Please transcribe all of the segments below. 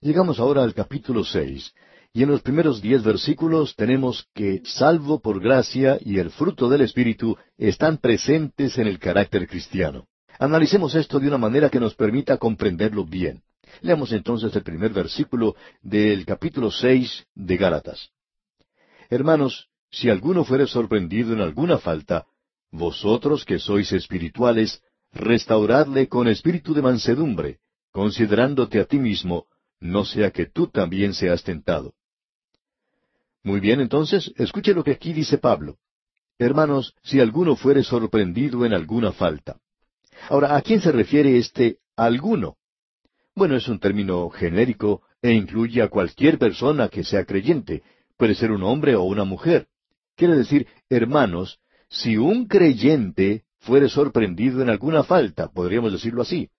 Llegamos ahora al capítulo seis, y en los primeros diez versículos tenemos que, salvo por gracia y el fruto del Espíritu, están presentes en el carácter cristiano. Analicemos esto de una manera que nos permita comprenderlo bien. Leamos entonces el primer versículo del capítulo seis de Gálatas. Hermanos, si alguno fuere sorprendido en alguna falta, vosotros que sois espirituales, restauradle con espíritu de mansedumbre, considerándote a ti mismo, no sea que tú también seas tentado. Muy bien, entonces, escuche lo que aquí dice Pablo. Hermanos, si alguno fuere sorprendido en alguna falta. Ahora, ¿a quién se refiere este alguno? Bueno, es un término genérico e incluye a cualquier persona que sea creyente. Puede ser un hombre o una mujer. Quiere decir, hermanos, si un creyente fuere sorprendido en alguna falta, podríamos decirlo así.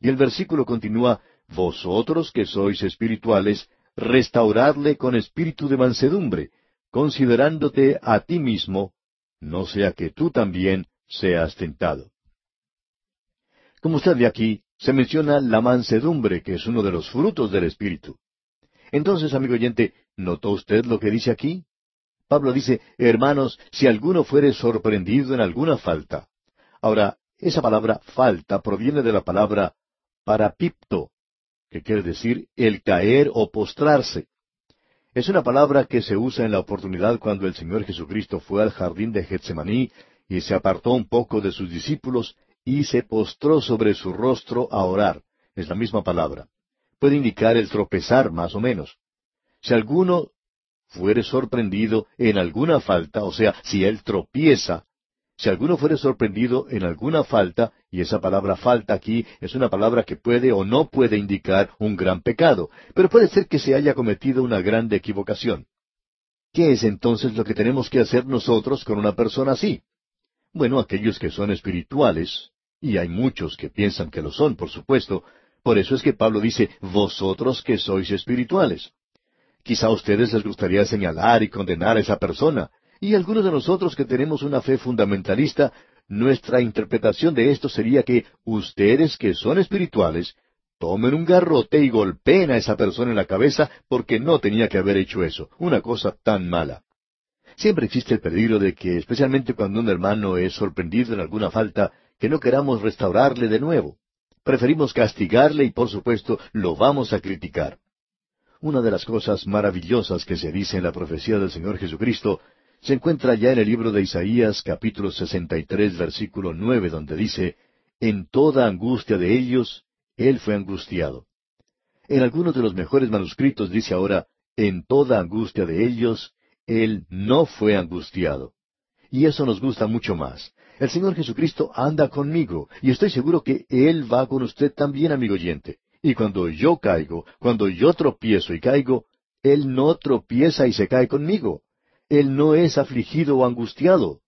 Y el versículo continúa, Vosotros que sois espirituales, restauradle con espíritu de mansedumbre, considerándote a ti mismo, no sea que tú también seas tentado. Como usted ve aquí, se menciona la mansedumbre, que es uno de los frutos del Espíritu. Entonces, amigo oyente, ¿notó usted lo que dice aquí? Pablo dice, hermanos, si alguno fuere sorprendido en alguna falta. Ahora, esa palabra falta proviene de la palabra parapipto, que quiere decir el caer o postrarse. Es una palabra que se usa en la oportunidad cuando el Señor Jesucristo fue al jardín de Getsemaní y se apartó un poco de sus discípulos y se postró sobre su rostro a orar. Es la misma palabra. Puede indicar el tropezar más o menos. Si alguno fuere sorprendido en alguna falta, o sea, si él tropieza, si alguno fuere sorprendido en alguna falta, y esa palabra falta aquí es una palabra que puede o no puede indicar un gran pecado, pero puede ser que se haya cometido una grande equivocación. ¿Qué es entonces lo que tenemos que hacer nosotros con una persona así? Bueno, aquellos que son espirituales, y hay muchos que piensan que lo son, por supuesto. Por eso es que Pablo dice, vosotros que sois espirituales. Quizá a ustedes les gustaría señalar y condenar a esa persona. Y algunos de nosotros que tenemos una fe fundamentalista, nuestra interpretación de esto sería que ustedes que son espirituales, tomen un garrote y golpeen a esa persona en la cabeza porque no tenía que haber hecho eso, una cosa tan mala. Siempre existe el peligro de que, especialmente cuando un hermano es sorprendido en alguna falta, que no queramos restaurarle de nuevo. Preferimos castigarle y por supuesto lo vamos a criticar. Una de las cosas maravillosas que se dice en la profecía del Señor Jesucristo se encuentra ya en el libro de Isaías capítulo 63 versículo 9 donde dice, En toda angustia de ellos, Él fue angustiado. En algunos de los mejores manuscritos dice ahora, En toda angustia de ellos, Él no fue angustiado. Y eso nos gusta mucho más. El Señor Jesucristo anda conmigo y estoy seguro que Él va con usted también, amigo oyente. Y cuando yo caigo, cuando yo tropiezo y caigo, Él no tropieza y se cae conmigo. Él no es afligido o angustiado.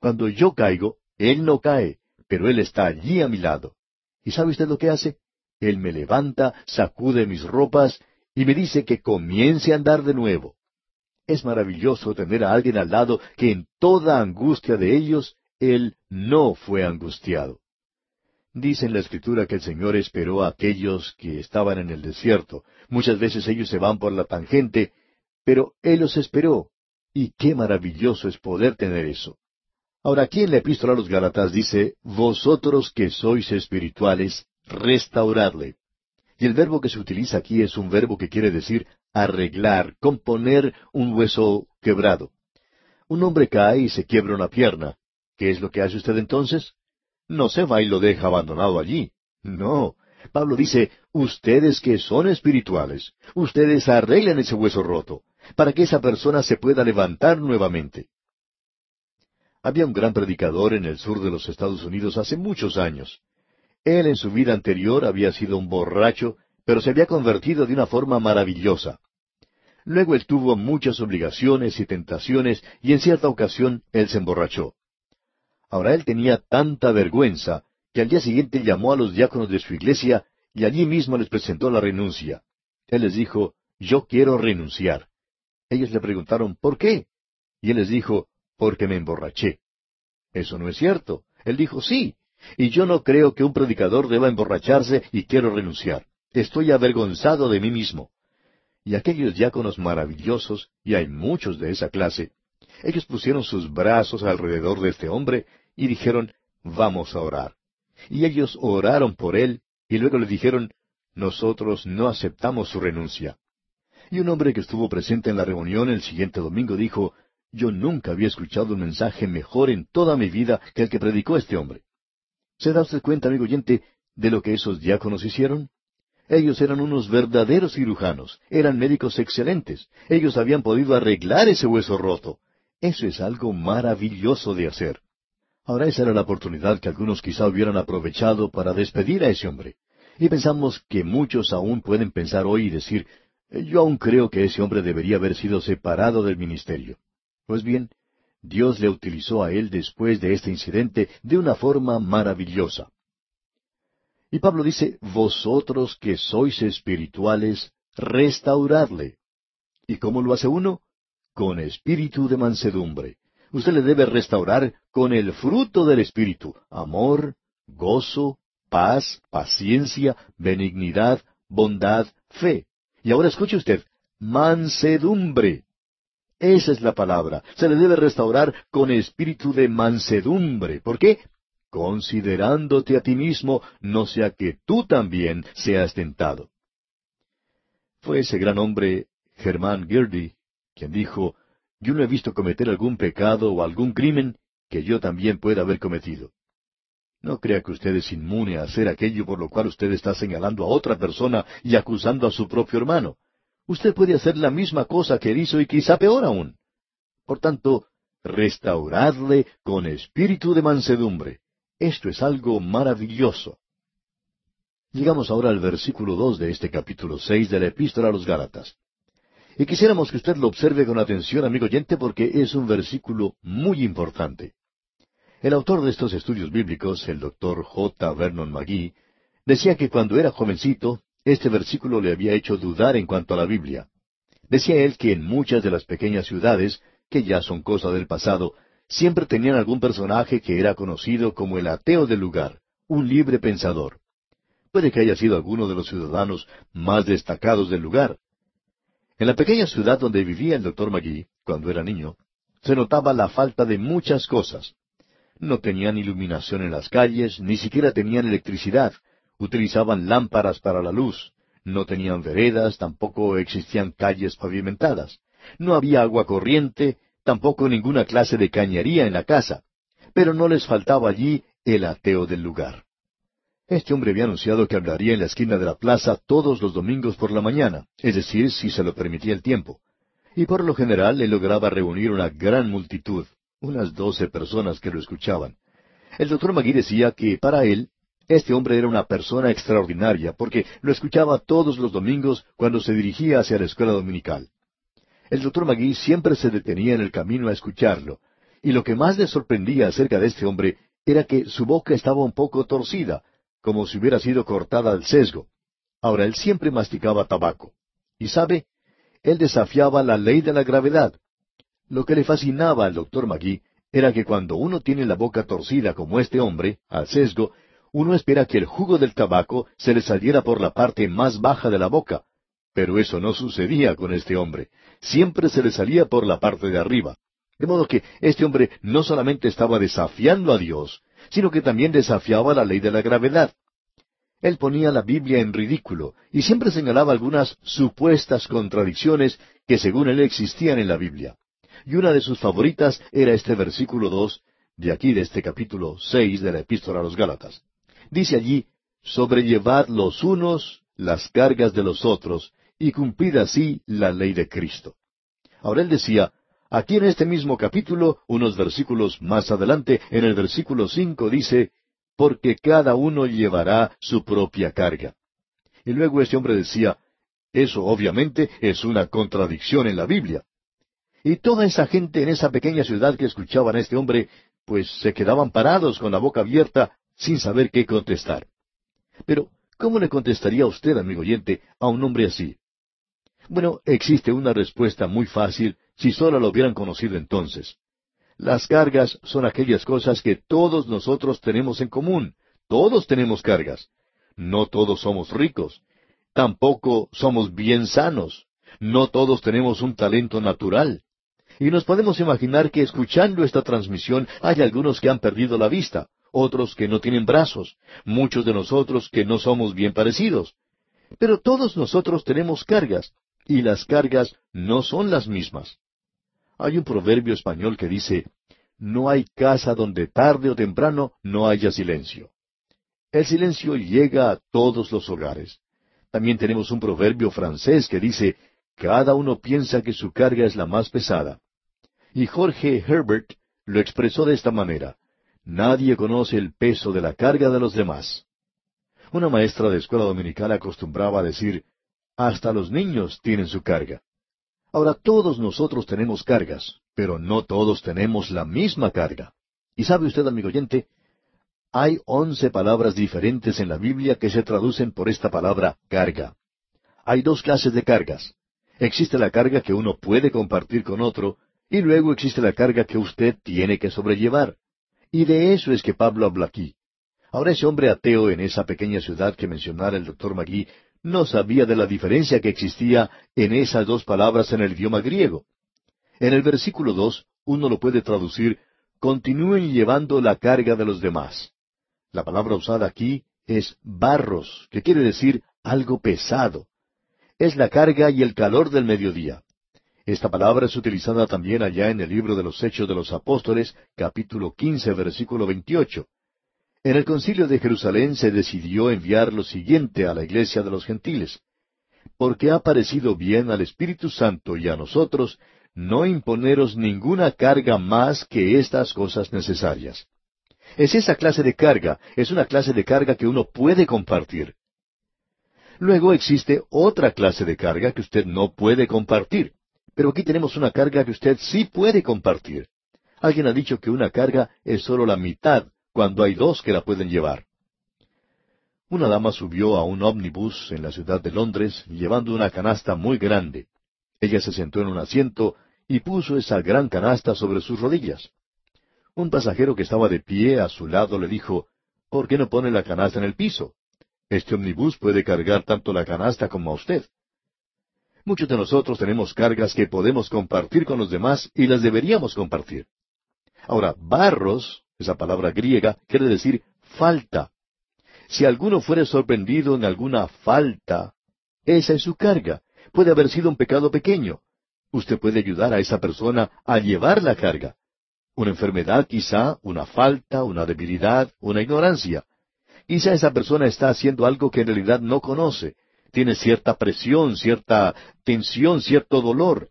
Cuando yo caigo, Él no cae, pero Él está allí a mi lado. ¿Y sabe usted lo que hace? Él me levanta, sacude mis ropas y me dice que comience a andar de nuevo. Es maravilloso tener a alguien al lado que en toda angustia de ellos él no fue angustiado. Dice en la Escritura que el Señor esperó a aquellos que estaban en el desierto. Muchas veces ellos se van por la tangente, pero Él los esperó. Y qué maravilloso es poder tener eso. Ahora aquí en la epístola a los Gálatas dice, Vosotros que sois espirituales, restauradle. Y el verbo que se utiliza aquí es un verbo que quiere decir arreglar, componer un hueso quebrado. Un hombre cae y se quiebra una pierna. ¿Qué es lo que hace usted entonces? No se va y lo deja abandonado allí. No. Pablo dice, ustedes que son espirituales, ustedes arreglan ese hueso roto, para que esa persona se pueda levantar nuevamente. Había un gran predicador en el sur de los Estados Unidos hace muchos años. Él en su vida anterior había sido un borracho, pero se había convertido de una forma maravillosa. Luego él tuvo muchas obligaciones y tentaciones, y en cierta ocasión él se emborrachó. Ahora él tenía tanta vergüenza que al día siguiente llamó a los diáconos de su iglesia y allí mismo les presentó la renuncia. Él les dijo, yo quiero renunciar. Ellos le preguntaron, ¿por qué? Y él les dijo, porque me emborraché. Eso no es cierto. Él dijo, sí, y yo no creo que un predicador deba emborracharse y quiero renunciar. Estoy avergonzado de mí mismo. Y aquellos diáconos maravillosos, y hay muchos de esa clase, ellos pusieron sus brazos alrededor de este hombre y dijeron, vamos a orar. Y ellos oraron por él y luego le dijeron, nosotros no aceptamos su renuncia. Y un hombre que estuvo presente en la reunión el siguiente domingo dijo, yo nunca había escuchado un mensaje mejor en toda mi vida que el que predicó este hombre. ¿Se da usted cuenta, amigo oyente, de lo que esos diáconos hicieron? Ellos eran unos verdaderos cirujanos, eran médicos excelentes, ellos habían podido arreglar ese hueso roto. Eso es algo maravilloso de hacer. Ahora esa era la oportunidad que algunos quizá hubieran aprovechado para despedir a ese hombre. Y pensamos que muchos aún pueden pensar hoy y decir, yo aún creo que ese hombre debería haber sido separado del ministerio. Pues bien, Dios le utilizó a él después de este incidente de una forma maravillosa. Y Pablo dice, vosotros que sois espirituales, restauradle. ¿Y cómo lo hace uno? Con espíritu de mansedumbre. Usted le debe restaurar con el fruto del espíritu, amor, gozo, paz, paciencia, benignidad, bondad, fe. Y ahora escuche usted, mansedumbre. Esa es la palabra. Se le debe restaurar con espíritu de mansedumbre. ¿Por qué? Considerándote a ti mismo, no sea que tú también seas tentado. Fue ese gran hombre, Germán Girdy, quien dijo, yo no he visto cometer algún pecado o algún crimen que yo también pueda haber cometido. No crea que usted es inmune a hacer aquello por lo cual usted está señalando a otra persona y acusando a su propio hermano usted puede hacer la misma cosa que hizo y quizá peor aún. Por tanto, restauradle con espíritu de mansedumbre. Esto es algo maravilloso. Llegamos ahora al versículo dos de este capítulo seis de la Epístola a los Gálatas. Y quisiéramos que usted lo observe con atención, amigo oyente, porque es un versículo muy importante. El autor de estos estudios bíblicos, el doctor J. Vernon McGee, decía que cuando era jovencito, este versículo le había hecho dudar en cuanto a la Biblia. Decía él que en muchas de las pequeñas ciudades, que ya son cosa del pasado, siempre tenían algún personaje que era conocido como el ateo del lugar, un libre pensador. Puede que haya sido alguno de los ciudadanos más destacados del lugar. En la pequeña ciudad donde vivía el doctor Magui, cuando era niño, se notaba la falta de muchas cosas. No tenían iluminación en las calles, ni siquiera tenían electricidad, utilizaban lámparas para la luz, no tenían veredas, tampoco existían calles pavimentadas, no había agua corriente, tampoco ninguna clase de cañería en la casa, pero no les faltaba allí el ateo del lugar. Este hombre había anunciado que hablaría en la esquina de la plaza todos los domingos por la mañana, es decir, si se lo permitía el tiempo. Y por lo general él lograba reunir una gran multitud, unas doce personas que lo escuchaban. El doctor Magui decía que para él este hombre era una persona extraordinaria porque lo escuchaba todos los domingos cuando se dirigía hacia la escuela dominical. El doctor Magui siempre se detenía en el camino a escucharlo, y lo que más le sorprendía acerca de este hombre era que su boca estaba un poco torcida, como si hubiera sido cortada al sesgo. Ahora él siempre masticaba tabaco. Y sabe, él desafiaba la ley de la gravedad. Lo que le fascinaba al doctor Magui era que cuando uno tiene la boca torcida como este hombre, al sesgo, uno espera que el jugo del tabaco se le saliera por la parte más baja de la boca, pero eso no sucedía con este hombre. Siempre se le salía por la parte de arriba. De modo que este hombre no solamente estaba desafiando a Dios, sino que también desafiaba la ley de la gravedad. Él ponía la Biblia en ridículo y siempre señalaba algunas supuestas contradicciones que según él existían en la Biblia. Y una de sus favoritas era este versículo dos de aquí de este capítulo seis de la Epístola a los Gálatas. Dice allí, sobrellevad los unos las cargas de los otros, y cumplid así la ley de Cristo. Ahora él decía, aquí en este mismo capítulo, unos versículos más adelante, en el versículo cinco dice, porque cada uno llevará su propia carga. Y luego este hombre decía, eso obviamente es una contradicción en la Biblia. Y toda esa gente en esa pequeña ciudad que escuchaban a este hombre, pues se quedaban parados con la boca abierta, sin saber qué contestar. Pero, ¿cómo le contestaría usted, amigo oyente, a un hombre así? Bueno, existe una respuesta muy fácil si solo lo hubieran conocido entonces. Las cargas son aquellas cosas que todos nosotros tenemos en común. Todos tenemos cargas. No todos somos ricos. Tampoco somos bien sanos. No todos tenemos un talento natural. Y nos podemos imaginar que escuchando esta transmisión hay algunos que han perdido la vista, otros que no tienen brazos, muchos de nosotros que no somos bien parecidos. Pero todos nosotros tenemos cargas, y las cargas no son las mismas. Hay un proverbio español que dice, no hay casa donde tarde o temprano no haya silencio. El silencio llega a todos los hogares. También tenemos un proverbio francés que dice, cada uno piensa que su carga es la más pesada. Y Jorge Herbert lo expresó de esta manera, nadie conoce el peso de la carga de los demás. Una maestra de escuela dominical acostumbraba a decir, hasta los niños tienen su carga. Ahora todos nosotros tenemos cargas, pero no todos tenemos la misma carga. Y sabe usted, amigo oyente, hay once palabras diferentes en la Biblia que se traducen por esta palabra carga. Hay dos clases de cargas. Existe la carga que uno puede compartir con otro, y luego existe la carga que usted tiene que sobrellevar. Y de eso es que Pablo habla aquí. Ahora ese hombre ateo en esa pequeña ciudad que mencionara el doctor Magui no sabía de la diferencia que existía en esas dos palabras en el idioma griego. En el versículo dos uno lo puede traducir continúen llevando la carga de los demás. La palabra usada aquí es barros, que quiere decir algo pesado. Es la carga y el calor del mediodía. Esta palabra es utilizada también allá en el libro de los Hechos de los Apóstoles, capítulo quince, versículo veintiocho. En el concilio de Jerusalén se decidió enviar lo siguiente a la iglesia de los gentiles. Porque ha parecido bien al Espíritu Santo y a nosotros no imponeros ninguna carga más que estas cosas necesarias. Es esa clase de carga, es una clase de carga que uno puede compartir. Luego existe otra clase de carga que usted no puede compartir. Pero aquí tenemos una carga que usted sí puede compartir. Alguien ha dicho que una carga es solo la mitad cuando hay dos que la pueden llevar. Una dama subió a un ómnibus en la ciudad de Londres llevando una canasta muy grande. Ella se sentó en un asiento y puso esa gran canasta sobre sus rodillas. Un pasajero que estaba de pie a su lado le dijo, ¿Por qué no pone la canasta en el piso? Este omnibus puede cargar tanto la canasta como a usted. Muchos de nosotros tenemos cargas que podemos compartir con los demás y las deberíamos compartir. Ahora, barros, esa palabra griega, quiere decir falta. Si alguno fuere sorprendido en alguna falta, esa es su carga. Puede haber sido un pecado pequeño. Usted puede ayudar a esa persona a llevar la carga. Una enfermedad quizá, una falta, una debilidad, una ignorancia. Quizá esa persona está haciendo algo que en realidad no conoce tiene cierta presión, cierta tensión, cierto dolor.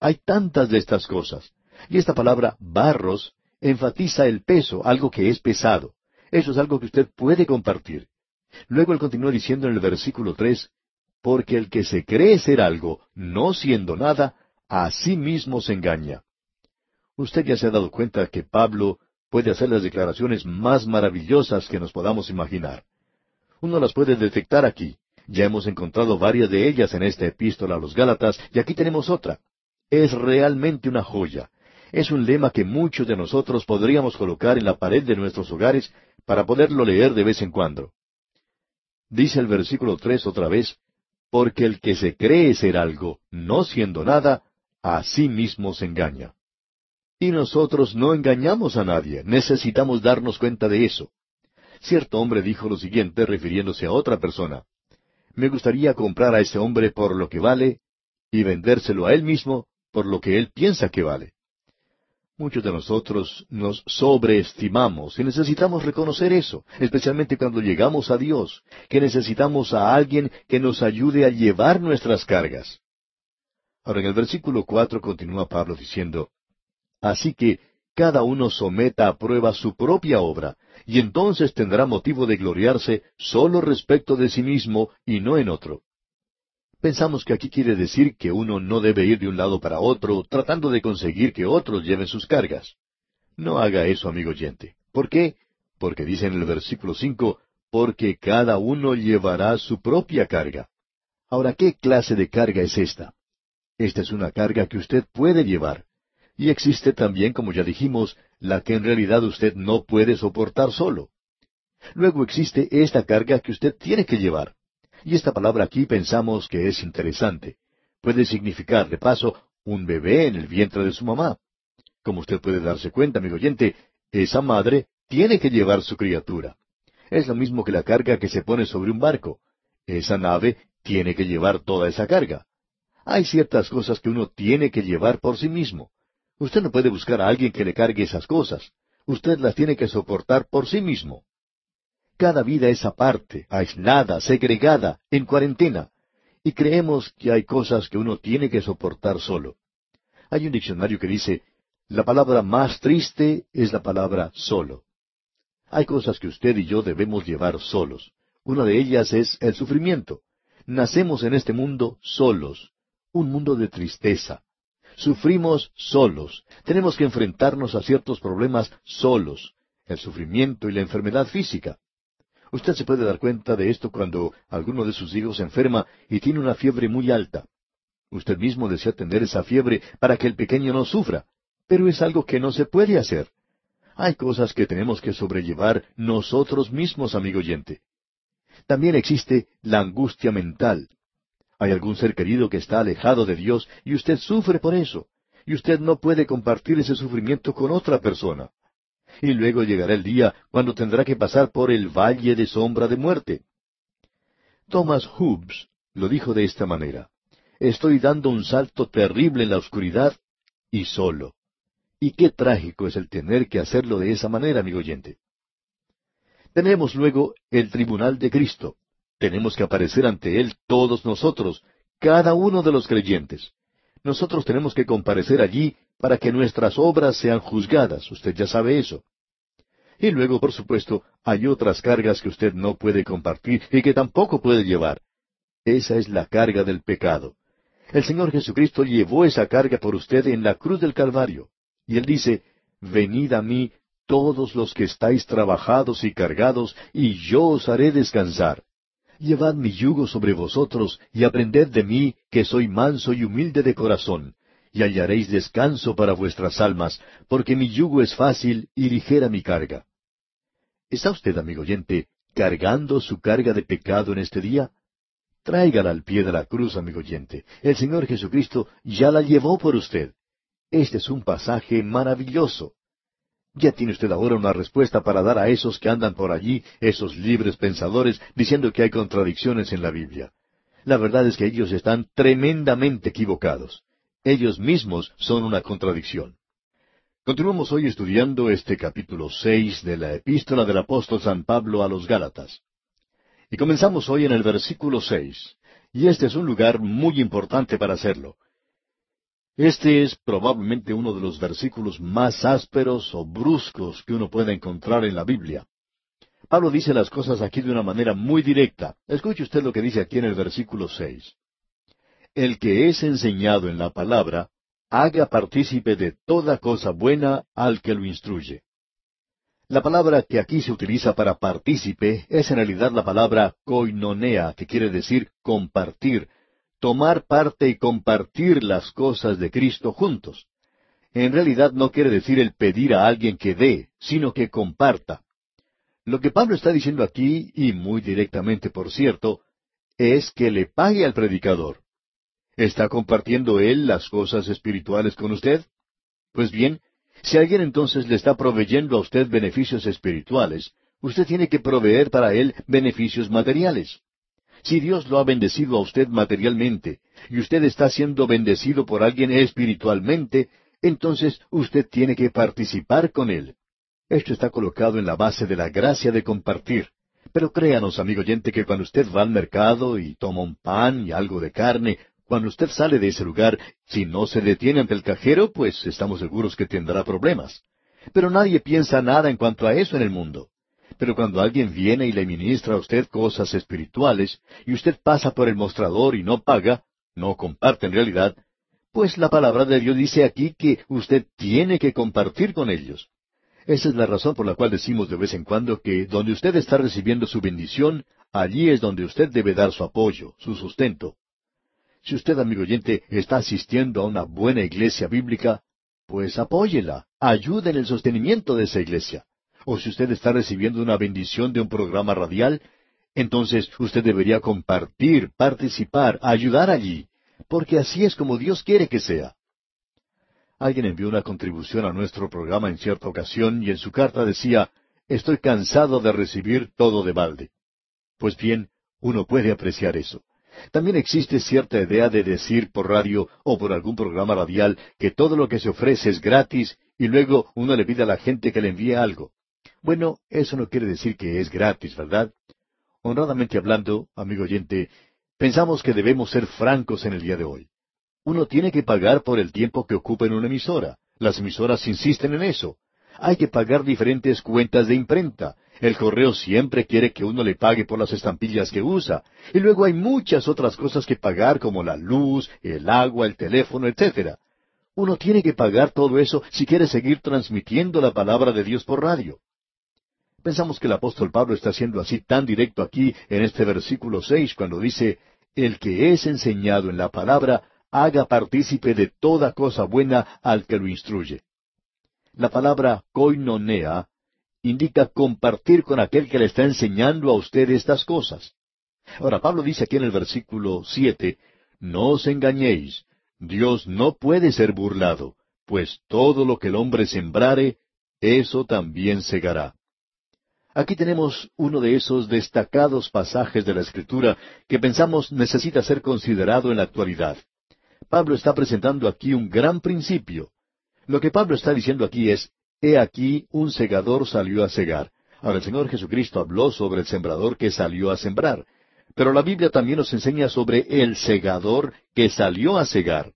Hay tantas de estas cosas. Y esta palabra barros enfatiza el peso, algo que es pesado. Eso es algo que usted puede compartir. Luego él continúa diciendo en el versículo tres, porque el que se cree ser algo, no siendo nada, a sí mismo se engaña. Usted ya se ha dado cuenta que Pablo puede hacer las declaraciones más maravillosas que nos podamos imaginar. Uno las puede detectar aquí. Ya hemos encontrado varias de ellas en esta epístola a los Gálatas, y aquí tenemos otra. Es realmente una joya. Es un lema que muchos de nosotros podríamos colocar en la pared de nuestros hogares para poderlo leer de vez en cuando. Dice el versículo tres otra vez, porque el que se cree ser algo, no siendo nada, a sí mismo se engaña. Y nosotros no engañamos a nadie, necesitamos darnos cuenta de eso. Cierto hombre dijo lo siguiente refiriéndose a otra persona me gustaría comprar a ese hombre por lo que vale y vendérselo a él mismo por lo que él piensa que vale. Muchos de nosotros nos sobreestimamos y necesitamos reconocer eso, especialmente cuando llegamos a Dios, que necesitamos a alguien que nos ayude a llevar nuestras cargas. Ahora en el versículo cuatro continúa Pablo diciendo, Así que cada uno someta a prueba su propia obra, y entonces tendrá motivo de gloriarse solo respecto de sí mismo y no en otro. Pensamos que aquí quiere decir que uno no debe ir de un lado para otro tratando de conseguir que otros lleven sus cargas. No haga eso, amigo oyente. ¿Por qué? Porque dice en el versículo cinco, porque cada uno llevará su propia carga. Ahora, ¿qué clase de carga es esta? Esta es una carga que usted puede llevar. Y existe también, como ya dijimos, la que en realidad usted no puede soportar solo. Luego existe esta carga que usted tiene que llevar. Y esta palabra aquí pensamos que es interesante. Puede significar, de paso, un bebé en el vientre de su mamá. Como usted puede darse cuenta, amigo oyente, esa madre tiene que llevar su criatura. Es lo mismo que la carga que se pone sobre un barco. Esa nave tiene que llevar toda esa carga. Hay ciertas cosas que uno tiene que llevar por sí mismo. Usted no puede buscar a alguien que le cargue esas cosas. Usted las tiene que soportar por sí mismo. Cada vida es aparte, aislada, segregada, en cuarentena. Y creemos que hay cosas que uno tiene que soportar solo. Hay un diccionario que dice, la palabra más triste es la palabra solo. Hay cosas que usted y yo debemos llevar solos. Una de ellas es el sufrimiento. Nacemos en este mundo solos, un mundo de tristeza. Sufrimos solos. Tenemos que enfrentarnos a ciertos problemas solos, el sufrimiento y la enfermedad física. Usted se puede dar cuenta de esto cuando alguno de sus hijos se enferma y tiene una fiebre muy alta. Usted mismo desea tener esa fiebre para que el pequeño no sufra, pero es algo que no se puede hacer. Hay cosas que tenemos que sobrellevar nosotros mismos, amigo oyente. También existe la angustia mental. Hay algún ser querido que está alejado de Dios y usted sufre por eso. Y usted no puede compartir ese sufrimiento con otra persona. Y luego llegará el día cuando tendrá que pasar por el valle de sombra de muerte. Thomas Hobbes lo dijo de esta manera. Estoy dando un salto terrible en la oscuridad y solo. Y qué trágico es el tener que hacerlo de esa manera, amigo oyente. Tenemos luego el tribunal de Cristo. Tenemos que aparecer ante Él todos nosotros, cada uno de los creyentes. Nosotros tenemos que comparecer allí para que nuestras obras sean juzgadas. Usted ya sabe eso. Y luego, por supuesto, hay otras cargas que usted no puede compartir y que tampoco puede llevar. Esa es la carga del pecado. El Señor Jesucristo llevó esa carga por usted en la cruz del Calvario. Y él dice, Venid a mí todos los que estáis trabajados y cargados, y yo os haré descansar. Llevad mi yugo sobre vosotros, y aprended de mí, que soy manso y humilde de corazón, y hallaréis descanso para vuestras almas, porque mi yugo es fácil y ligera mi carga. ¿Está usted, amigo oyente, cargando su carga de pecado en este día? Tráigala al pie de la cruz, amigo oyente. El Señor Jesucristo ya la llevó por usted. Este es un pasaje maravilloso. Ya tiene usted ahora una respuesta para dar a esos que andan por allí, esos libres pensadores, diciendo que hay contradicciones en la Biblia. La verdad es que ellos están tremendamente equivocados. Ellos mismos son una contradicción. Continuamos hoy estudiando este capítulo seis de la epístola del apóstol San Pablo a los Gálatas. Y comenzamos hoy en el versículo seis. Y este es un lugar muy importante para hacerlo. Este es probablemente uno de los versículos más ásperos o bruscos que uno pueda encontrar en la Biblia. Pablo dice las cosas aquí de una manera muy directa. Escuche usted lo que dice aquí en el versículo seis. El que es enseñado en la palabra, haga partícipe de toda cosa buena al que lo instruye. La palabra que aquí se utiliza para partícipe es en realidad la palabra koinonea, que quiere decir compartir, tomar parte y compartir las cosas de Cristo juntos. En realidad no quiere decir el pedir a alguien que dé, sino que comparta. Lo que Pablo está diciendo aquí, y muy directamente por cierto, es que le pague al predicador. ¿Está compartiendo él las cosas espirituales con usted? Pues bien, si alguien entonces le está proveyendo a usted beneficios espirituales, usted tiene que proveer para él beneficios materiales. Si Dios lo ha bendecido a usted materialmente y usted está siendo bendecido por alguien espiritualmente, entonces usted tiene que participar con él. Esto está colocado en la base de la gracia de compartir. Pero créanos, amigo oyente, que cuando usted va al mercado y toma un pan y algo de carne, cuando usted sale de ese lugar, si no se detiene ante el cajero, pues estamos seguros que tendrá problemas. Pero nadie piensa nada en cuanto a eso en el mundo. Pero cuando alguien viene y le ministra a usted cosas espirituales, y usted pasa por el mostrador y no paga, no comparte en realidad, pues la palabra de Dios dice aquí que usted tiene que compartir con ellos. Esa es la razón por la cual decimos de vez en cuando que donde usted está recibiendo su bendición, allí es donde usted debe dar su apoyo, su sustento. Si usted, amigo oyente, está asistiendo a una buena iglesia bíblica, pues apóyela, ayude en el sostenimiento de esa iglesia o si usted está recibiendo una bendición de un programa radial, entonces usted debería compartir, participar, ayudar allí, porque así es como Dios quiere que sea. Alguien envió una contribución a nuestro programa en cierta ocasión y en su carta decía, Estoy cansado de recibir todo de balde. Pues bien, uno puede apreciar eso. También existe cierta idea de decir por radio o por algún programa radial que todo lo que se ofrece es gratis y luego uno le pide a la gente que le envíe algo. Bueno, eso no quiere decir que es gratis, ¿verdad? Honradamente hablando, amigo oyente, pensamos que debemos ser francos en el día de hoy. Uno tiene que pagar por el tiempo que ocupa en una emisora. Las emisoras insisten en eso. Hay que pagar diferentes cuentas de imprenta. El correo siempre quiere que uno le pague por las estampillas que usa. Y luego hay muchas otras cosas que pagar como la luz, el agua, el teléfono, etc. Uno tiene que pagar todo eso si quiere seguir transmitiendo la palabra de Dios por radio. Pensamos que el apóstol Pablo está siendo así tan directo aquí en este versículo seis cuando dice, El que es enseñado en la palabra, haga partícipe de toda cosa buena al que lo instruye. La palabra koinonea indica compartir con aquel que le está enseñando a usted estas cosas. Ahora, Pablo dice aquí en el versículo siete, No os engañéis, Dios no puede ser burlado, pues todo lo que el hombre sembrare, eso también segará. Aquí tenemos uno de esos destacados pasajes de la Escritura que pensamos necesita ser considerado en la actualidad. Pablo está presentando aquí un gran principio. Lo que Pablo está diciendo aquí es, He aquí un segador salió a segar. Ahora el Señor Jesucristo habló sobre el sembrador que salió a sembrar. Pero la Biblia también nos enseña sobre el segador que salió a segar.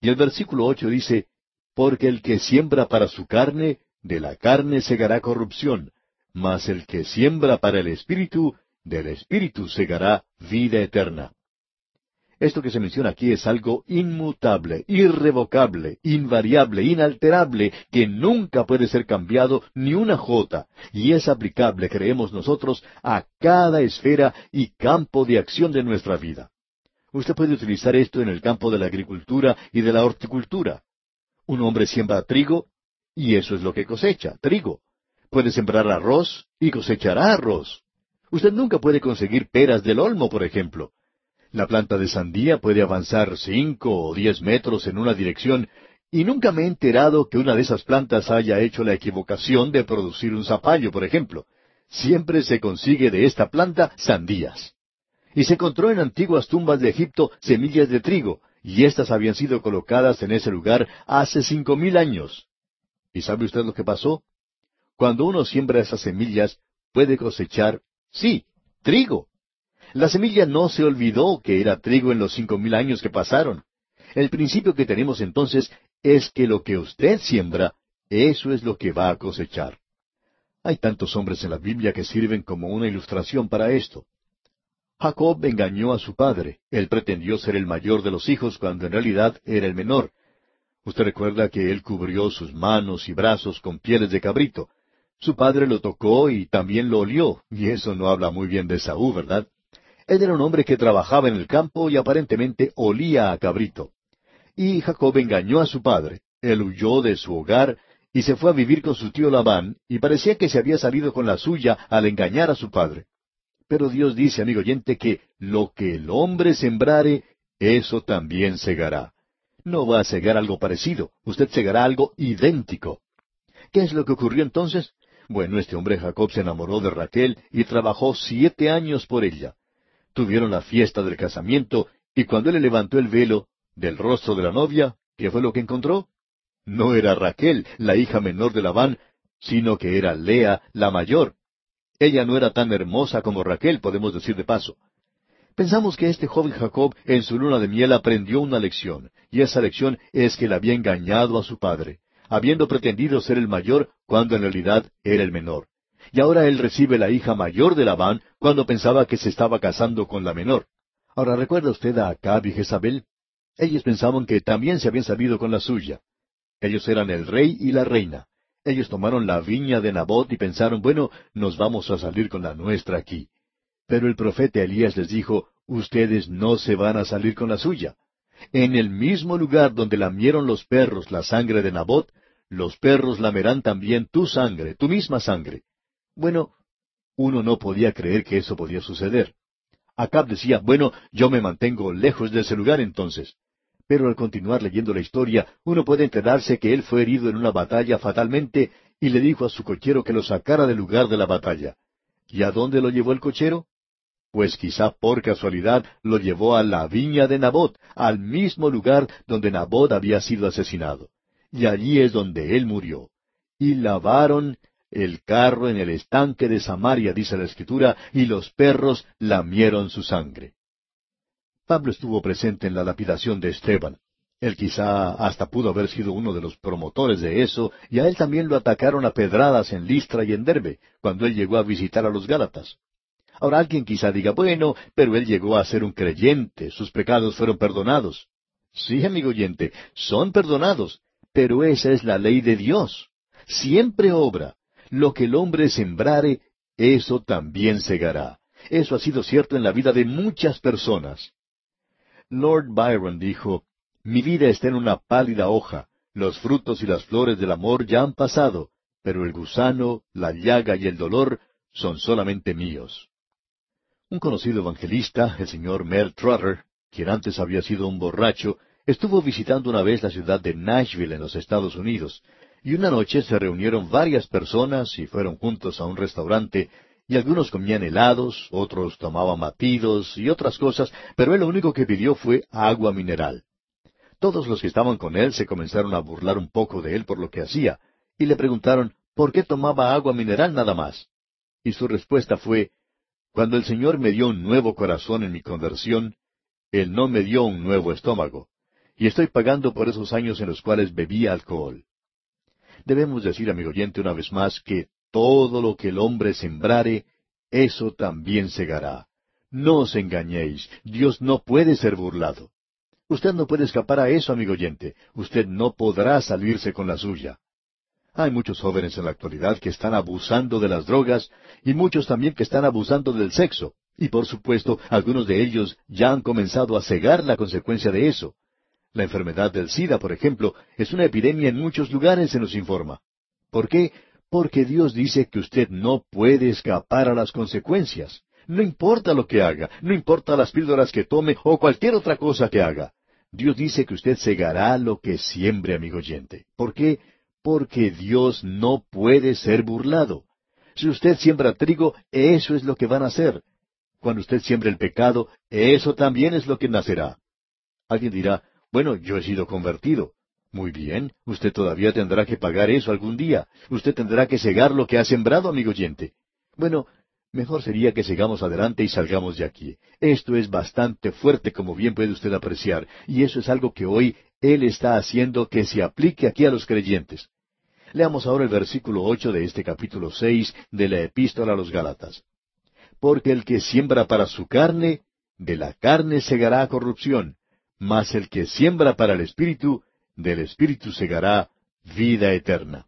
Y el versículo ocho dice, Porque el que siembra para su carne, de la carne segará corrupción, mas el que siembra para el Espíritu, del Espíritu segará vida eterna. Esto que se menciona aquí es algo inmutable, irrevocable, invariable, inalterable, que nunca puede ser cambiado ni una jota, y es aplicable, creemos nosotros, a cada esfera y campo de acción de nuestra vida. Usted puede utilizar esto en el campo de la agricultura y de la horticultura. Un hombre siembra trigo, y eso es lo que cosecha, trigo. Puede sembrar arroz, y cosechará arroz. Usted nunca puede conseguir peras del olmo, por ejemplo. La planta de sandía puede avanzar cinco o diez metros en una dirección, y nunca me he enterado que una de esas plantas haya hecho la equivocación de producir un zapallo, por ejemplo. Siempre se consigue de esta planta sandías. Y se encontró en antiguas tumbas de Egipto semillas de trigo, y éstas habían sido colocadas en ese lugar hace cinco mil años. ¿Y sabe usted lo que pasó? Cuando uno siembra esas semillas, puede cosechar, sí, trigo. La semilla no se olvidó que era trigo en los cinco mil años que pasaron. El principio que tenemos entonces es que lo que usted siembra, eso es lo que va a cosechar. Hay tantos hombres en la Biblia que sirven como una ilustración para esto. Jacob engañó a su padre. Él pretendió ser el mayor de los hijos cuando en realidad era el menor. Usted recuerda que él cubrió sus manos y brazos con pieles de cabrito. Su padre lo tocó y también lo olió, y eso no habla muy bien de Saúl, ¿verdad? Él era un hombre que trabajaba en el campo y aparentemente olía a cabrito. Y Jacob engañó a su padre. Él huyó de su hogar y se fue a vivir con su tío Labán, y parecía que se había salido con la suya al engañar a su padre. Pero Dios dice, amigo oyente, que lo que el hombre sembrare, eso también segará. No va a segar algo parecido, usted segará algo idéntico. ¿Qué es lo que ocurrió entonces? Bueno, este hombre Jacob se enamoró de Raquel y trabajó siete años por ella. Tuvieron la fiesta del casamiento, y cuando él le levantó el velo del rostro de la novia, ¿qué fue lo que encontró? No era Raquel, la hija menor de Labán, sino que era Lea, la mayor. Ella no era tan hermosa como Raquel, podemos decir de paso. Pensamos que este joven Jacob en su luna de miel aprendió una lección, y esa lección es que él había engañado a su padre, habiendo pretendido ser el mayor cuando en realidad era el menor y ahora él recibe la hija mayor de Labán cuando pensaba que se estaba casando con la menor. Ahora, ¿recuerda usted a Acab y Jezabel? Ellos pensaban que también se habían salido con la suya. Ellos eran el rey y la reina. Ellos tomaron la viña de Nabot y pensaron, bueno, nos vamos a salir con la nuestra aquí. Pero el profeta Elías les dijo, ustedes no se van a salir con la suya. En el mismo lugar donde lamieron los perros la sangre de Nabot, los perros lamerán también tu sangre, tu misma sangre. Bueno, Uno no podía creer que eso podía suceder. Acab decía, bueno, yo me mantengo lejos de ese lugar entonces. Pero al continuar leyendo la historia, uno puede enterarse que él fue herido en una batalla fatalmente y le dijo a su cochero que lo sacara del lugar de la batalla. ¿Y a dónde lo llevó el cochero? Pues quizá por casualidad lo llevó a la viña de Nabot, al mismo lugar donde Nabot había sido asesinado. Y allí es donde él murió. Y lavaron el carro en el estanque de Samaria, dice la Escritura, y los perros lamieron su sangre. Pablo estuvo presente en la lapidación de Esteban. Él quizá hasta pudo haber sido uno de los promotores de eso, y a él también lo atacaron a pedradas en Listra y en Derbe, cuando él llegó a visitar a los Gálatas. Ahora alguien quizá diga, bueno, pero él llegó a ser un creyente, sus pecados fueron perdonados. Sí, amigo oyente, son perdonados, pero esa es la ley de Dios. Siempre obra. Lo que el hombre sembrare, eso también segará. Eso ha sido cierto en la vida de muchas personas. Lord Byron dijo, Mi vida está en una pálida hoja, los frutos y las flores del amor ya han pasado, pero el gusano, la llaga y el dolor son solamente míos. Un conocido evangelista, el señor Mel Trotter, quien antes había sido un borracho, estuvo visitando una vez la ciudad de Nashville en los Estados Unidos, y una noche se reunieron varias personas y fueron juntos a un restaurante, y algunos comían helados, otros tomaban batidos y otras cosas, pero él lo único que pidió fue agua mineral. Todos los que estaban con él se comenzaron a burlar un poco de él por lo que hacía, y le preguntaron por qué tomaba agua mineral nada más. Y su respuesta fue, Cuando el Señor me dio un nuevo corazón en mi conversión, Él no me dio un nuevo estómago, y estoy pagando por esos años en los cuales bebía alcohol. Debemos decir, amigo oyente, una vez más, que todo lo que el hombre sembrare, eso también segará. No os engañéis, Dios no puede ser burlado. Usted no puede escapar a eso, amigo oyente. Usted no podrá salirse con la suya. Hay muchos jóvenes en la actualidad que están abusando de las drogas y muchos también que están abusando del sexo. Y por supuesto, algunos de ellos ya han comenzado a cegar la consecuencia de eso. La enfermedad del SIDA, por ejemplo, es una epidemia en muchos lugares, se nos informa. ¿Por qué? Porque Dios dice que usted no puede escapar a las consecuencias. No importa lo que haga, no importa las píldoras que tome o cualquier otra cosa que haga. Dios dice que usted segará lo que siembre, amigo oyente. ¿Por qué? Porque Dios no puede ser burlado. Si usted siembra trigo, eso es lo que van a hacer. Cuando usted siembra el pecado, eso también es lo que nacerá. Alguien dirá, bueno, yo he sido convertido. Muy bien, usted todavía tendrá que pagar eso algún día. Usted tendrá que cegar lo que ha sembrado, amigo oyente. Bueno, mejor sería que sigamos adelante y salgamos de aquí. Esto es bastante fuerte, como bien puede usted apreciar, y eso es algo que hoy Él está haciendo que se aplique aquí a los creyentes. Leamos ahora el versículo ocho de este capítulo seis de la Epístola a los Gálatas. Porque el que siembra para su carne, de la carne segará corrupción, mas el que siembra para el Espíritu, del Espíritu segará vida eterna.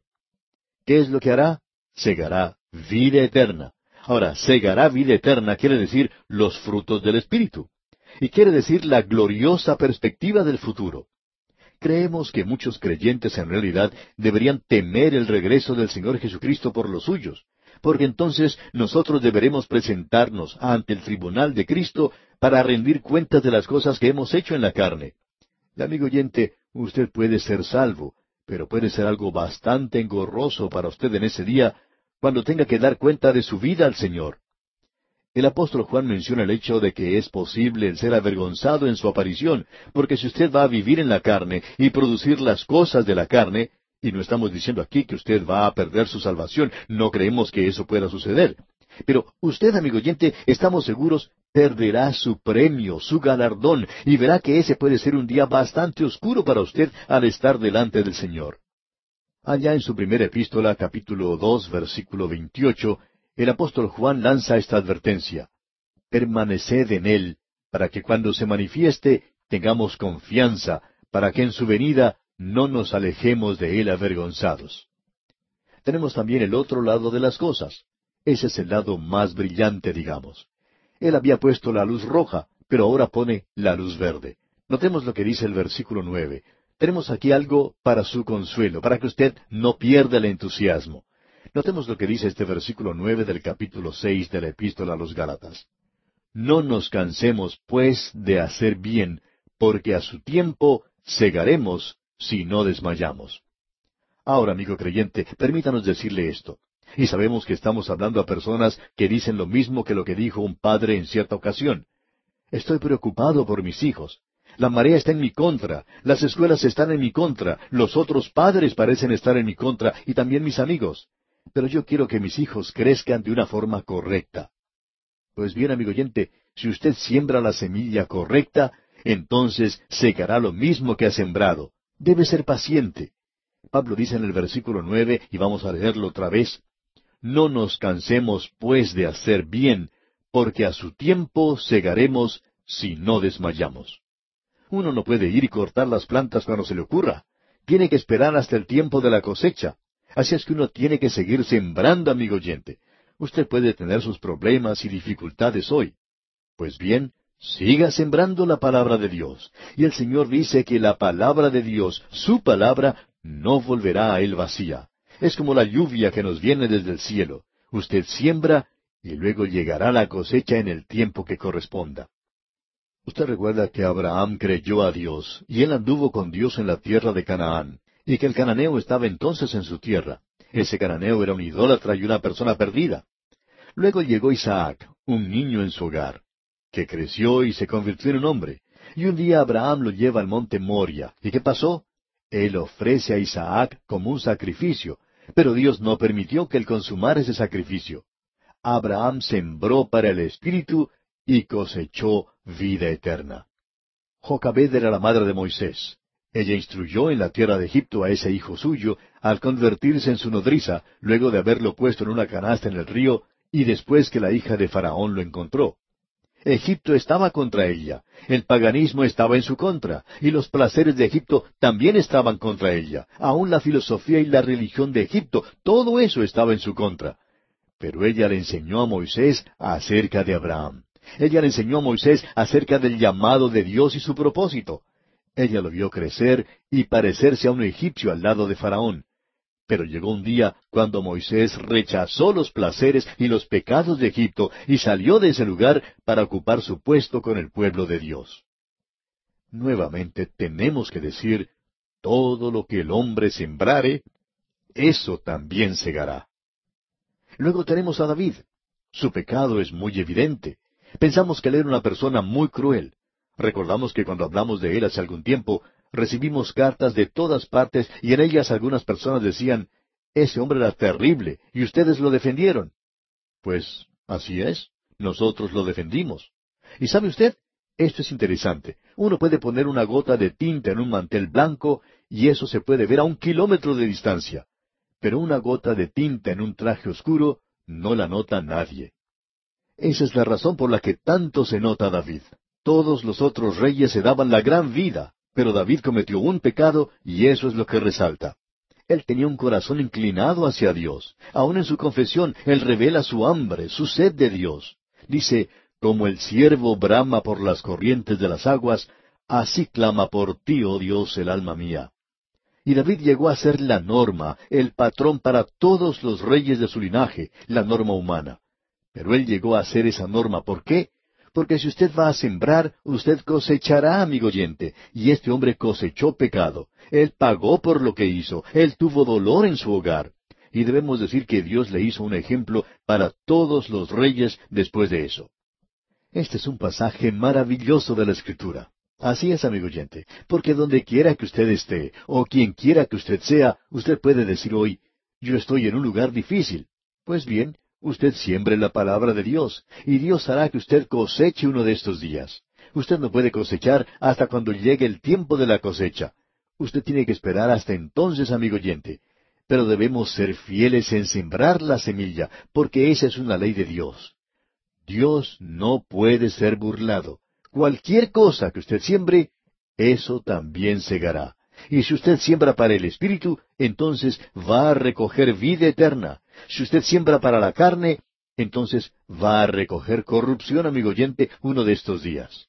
¿Qué es lo que hará? Segará vida eterna. Ahora, segará vida eterna quiere decir los frutos del Espíritu. Y quiere decir la gloriosa perspectiva del futuro. Creemos que muchos creyentes en realidad deberían temer el regreso del Señor Jesucristo por los suyos, porque entonces nosotros deberemos presentarnos ante el tribunal de Cristo para rendir cuentas de las cosas que hemos hecho en la carne. Amigo oyente, usted puede ser salvo, pero puede ser algo bastante engorroso para usted en ese día cuando tenga que dar cuenta de su vida al Señor. El apóstol Juan menciona el hecho de que es posible el ser avergonzado en su aparición, porque si usted va a vivir en la carne y producir las cosas de la carne, y no estamos diciendo aquí que usted va a perder su salvación, no creemos que eso pueda suceder. Pero usted, amigo oyente, estamos seguros, perderá su premio, su galardón, y verá que ese puede ser un día bastante oscuro para usted al estar delante del Señor. Allá en su primera epístola, capítulo dos, versículo veintiocho, el apóstol Juan lanza esta advertencia. Permaneced en él, para que cuando se manifieste tengamos confianza, para que en su venida no nos alejemos de él avergonzados. Tenemos también el otro lado de las cosas. Ese es el lado más brillante, digamos. Él había puesto la luz roja, pero ahora pone la luz verde. Notemos lo que dice el versículo nueve. Tenemos aquí algo para su consuelo, para que usted no pierda el entusiasmo. Notemos lo que dice este versículo nueve del capítulo seis de la Epístola a los Gálatas. No nos cansemos, pues, de hacer bien, porque a su tiempo segaremos si no desmayamos. Ahora, amigo creyente, permítanos decirle esto. Y sabemos que estamos hablando a personas que dicen lo mismo que lo que dijo un padre en cierta ocasión. Estoy preocupado por mis hijos. La marea está en mi contra, las escuelas están en mi contra, los otros padres parecen estar en mi contra y también mis amigos. Pero yo quiero que mis hijos crezcan de una forma correcta. Pues bien, amigo oyente, si usted siembra la semilla correcta, entonces secará lo mismo que ha sembrado. Debe ser paciente. Pablo dice en el versículo nueve, y vamos a leerlo otra vez, No nos cansemos pues de hacer bien, porque a su tiempo segaremos si no desmayamos. Uno no puede ir y cortar las plantas cuando se le ocurra. Tiene que esperar hasta el tiempo de la cosecha. Así es que uno tiene que seguir sembrando, amigo oyente. Usted puede tener sus problemas y dificultades hoy. Pues bien, siga sembrando la palabra de Dios. Y el Señor dice que la palabra de Dios, su palabra, no volverá a él vacía. Es como la lluvia que nos viene desde el cielo. Usted siembra y luego llegará la cosecha en el tiempo que corresponda. Usted recuerda que Abraham creyó a Dios, y él anduvo con Dios en la tierra de Canaán, y que el cananeo estaba entonces en su tierra. Ese cananeo era un idólatra y una persona perdida. Luego llegó Isaac, un niño en su hogar, que creció y se convirtió en un hombre. Y un día Abraham lo lleva al monte Moria. ¿Y qué pasó? Él ofrece a Isaac como un sacrificio, pero Dios no permitió que él consumara ese sacrificio. Abraham sembró para el Espíritu y cosechó vida eterna. Jocabed era la madre de Moisés. Ella instruyó en la tierra de Egipto a ese hijo suyo al convertirse en su nodriza, luego de haberlo puesto en una canasta en el río, y después que la hija de Faraón lo encontró. Egipto estaba contra ella, el paganismo estaba en su contra, y los placeres de Egipto también estaban contra ella, aun la filosofía y la religión de Egipto, todo eso estaba en su contra. Pero ella le enseñó a Moisés acerca de Abraham. Ella le enseñó a Moisés acerca del llamado de Dios y su propósito. Ella lo vio crecer y parecerse a un egipcio al lado de Faraón. Pero llegó un día cuando Moisés rechazó los placeres y los pecados de Egipto y salió de ese lugar para ocupar su puesto con el pueblo de Dios. Nuevamente tenemos que decir, todo lo que el hombre sembrare, eso también segará. Luego tenemos a David. Su pecado es muy evidente. Pensamos que él era una persona muy cruel. Recordamos que cuando hablamos de él hace algún tiempo, recibimos cartas de todas partes y en ellas algunas personas decían, ese hombre era terrible y ustedes lo defendieron. Pues así es, nosotros lo defendimos. ¿Y sabe usted? Esto es interesante. Uno puede poner una gota de tinta en un mantel blanco y eso se puede ver a un kilómetro de distancia. Pero una gota de tinta en un traje oscuro no la nota nadie. Esa es la razón por la que tanto se nota David. Todos los otros reyes se daban la gran vida, pero David cometió un pecado y eso es lo que resalta. Él tenía un corazón inclinado hacia Dios. Aun en su confesión, él revela su hambre, su sed de Dios. Dice, como el siervo brama por las corrientes de las aguas, así clama por ti, oh Dios, el alma mía. Y David llegó a ser la norma, el patrón para todos los reyes de su linaje, la norma humana. Pero él llegó a ser esa norma. ¿Por qué? Porque si usted va a sembrar, usted cosechará, amigo oyente. Y este hombre cosechó pecado. Él pagó por lo que hizo. Él tuvo dolor en su hogar. Y debemos decir que Dios le hizo un ejemplo para todos los reyes después de eso. Este es un pasaje maravilloso de la Escritura. Así es, amigo oyente, porque donde quiera que usted esté, o quien quiera que usted sea, usted puede decir hoy, yo estoy en un lugar difícil. Pues bien, Usted siembre la palabra de Dios, y Dios hará que usted coseche uno de estos días. Usted no puede cosechar hasta cuando llegue el tiempo de la cosecha. Usted tiene que esperar hasta entonces, amigo oyente. Pero debemos ser fieles en sembrar la semilla, porque esa es una ley de Dios. Dios no puede ser burlado. Cualquier cosa que usted siembre, eso también segará. Y si usted siembra para el Espíritu, entonces va a recoger vida eterna. Si usted siembra para la carne, entonces va a recoger corrupción, amigo oyente, uno de estos días.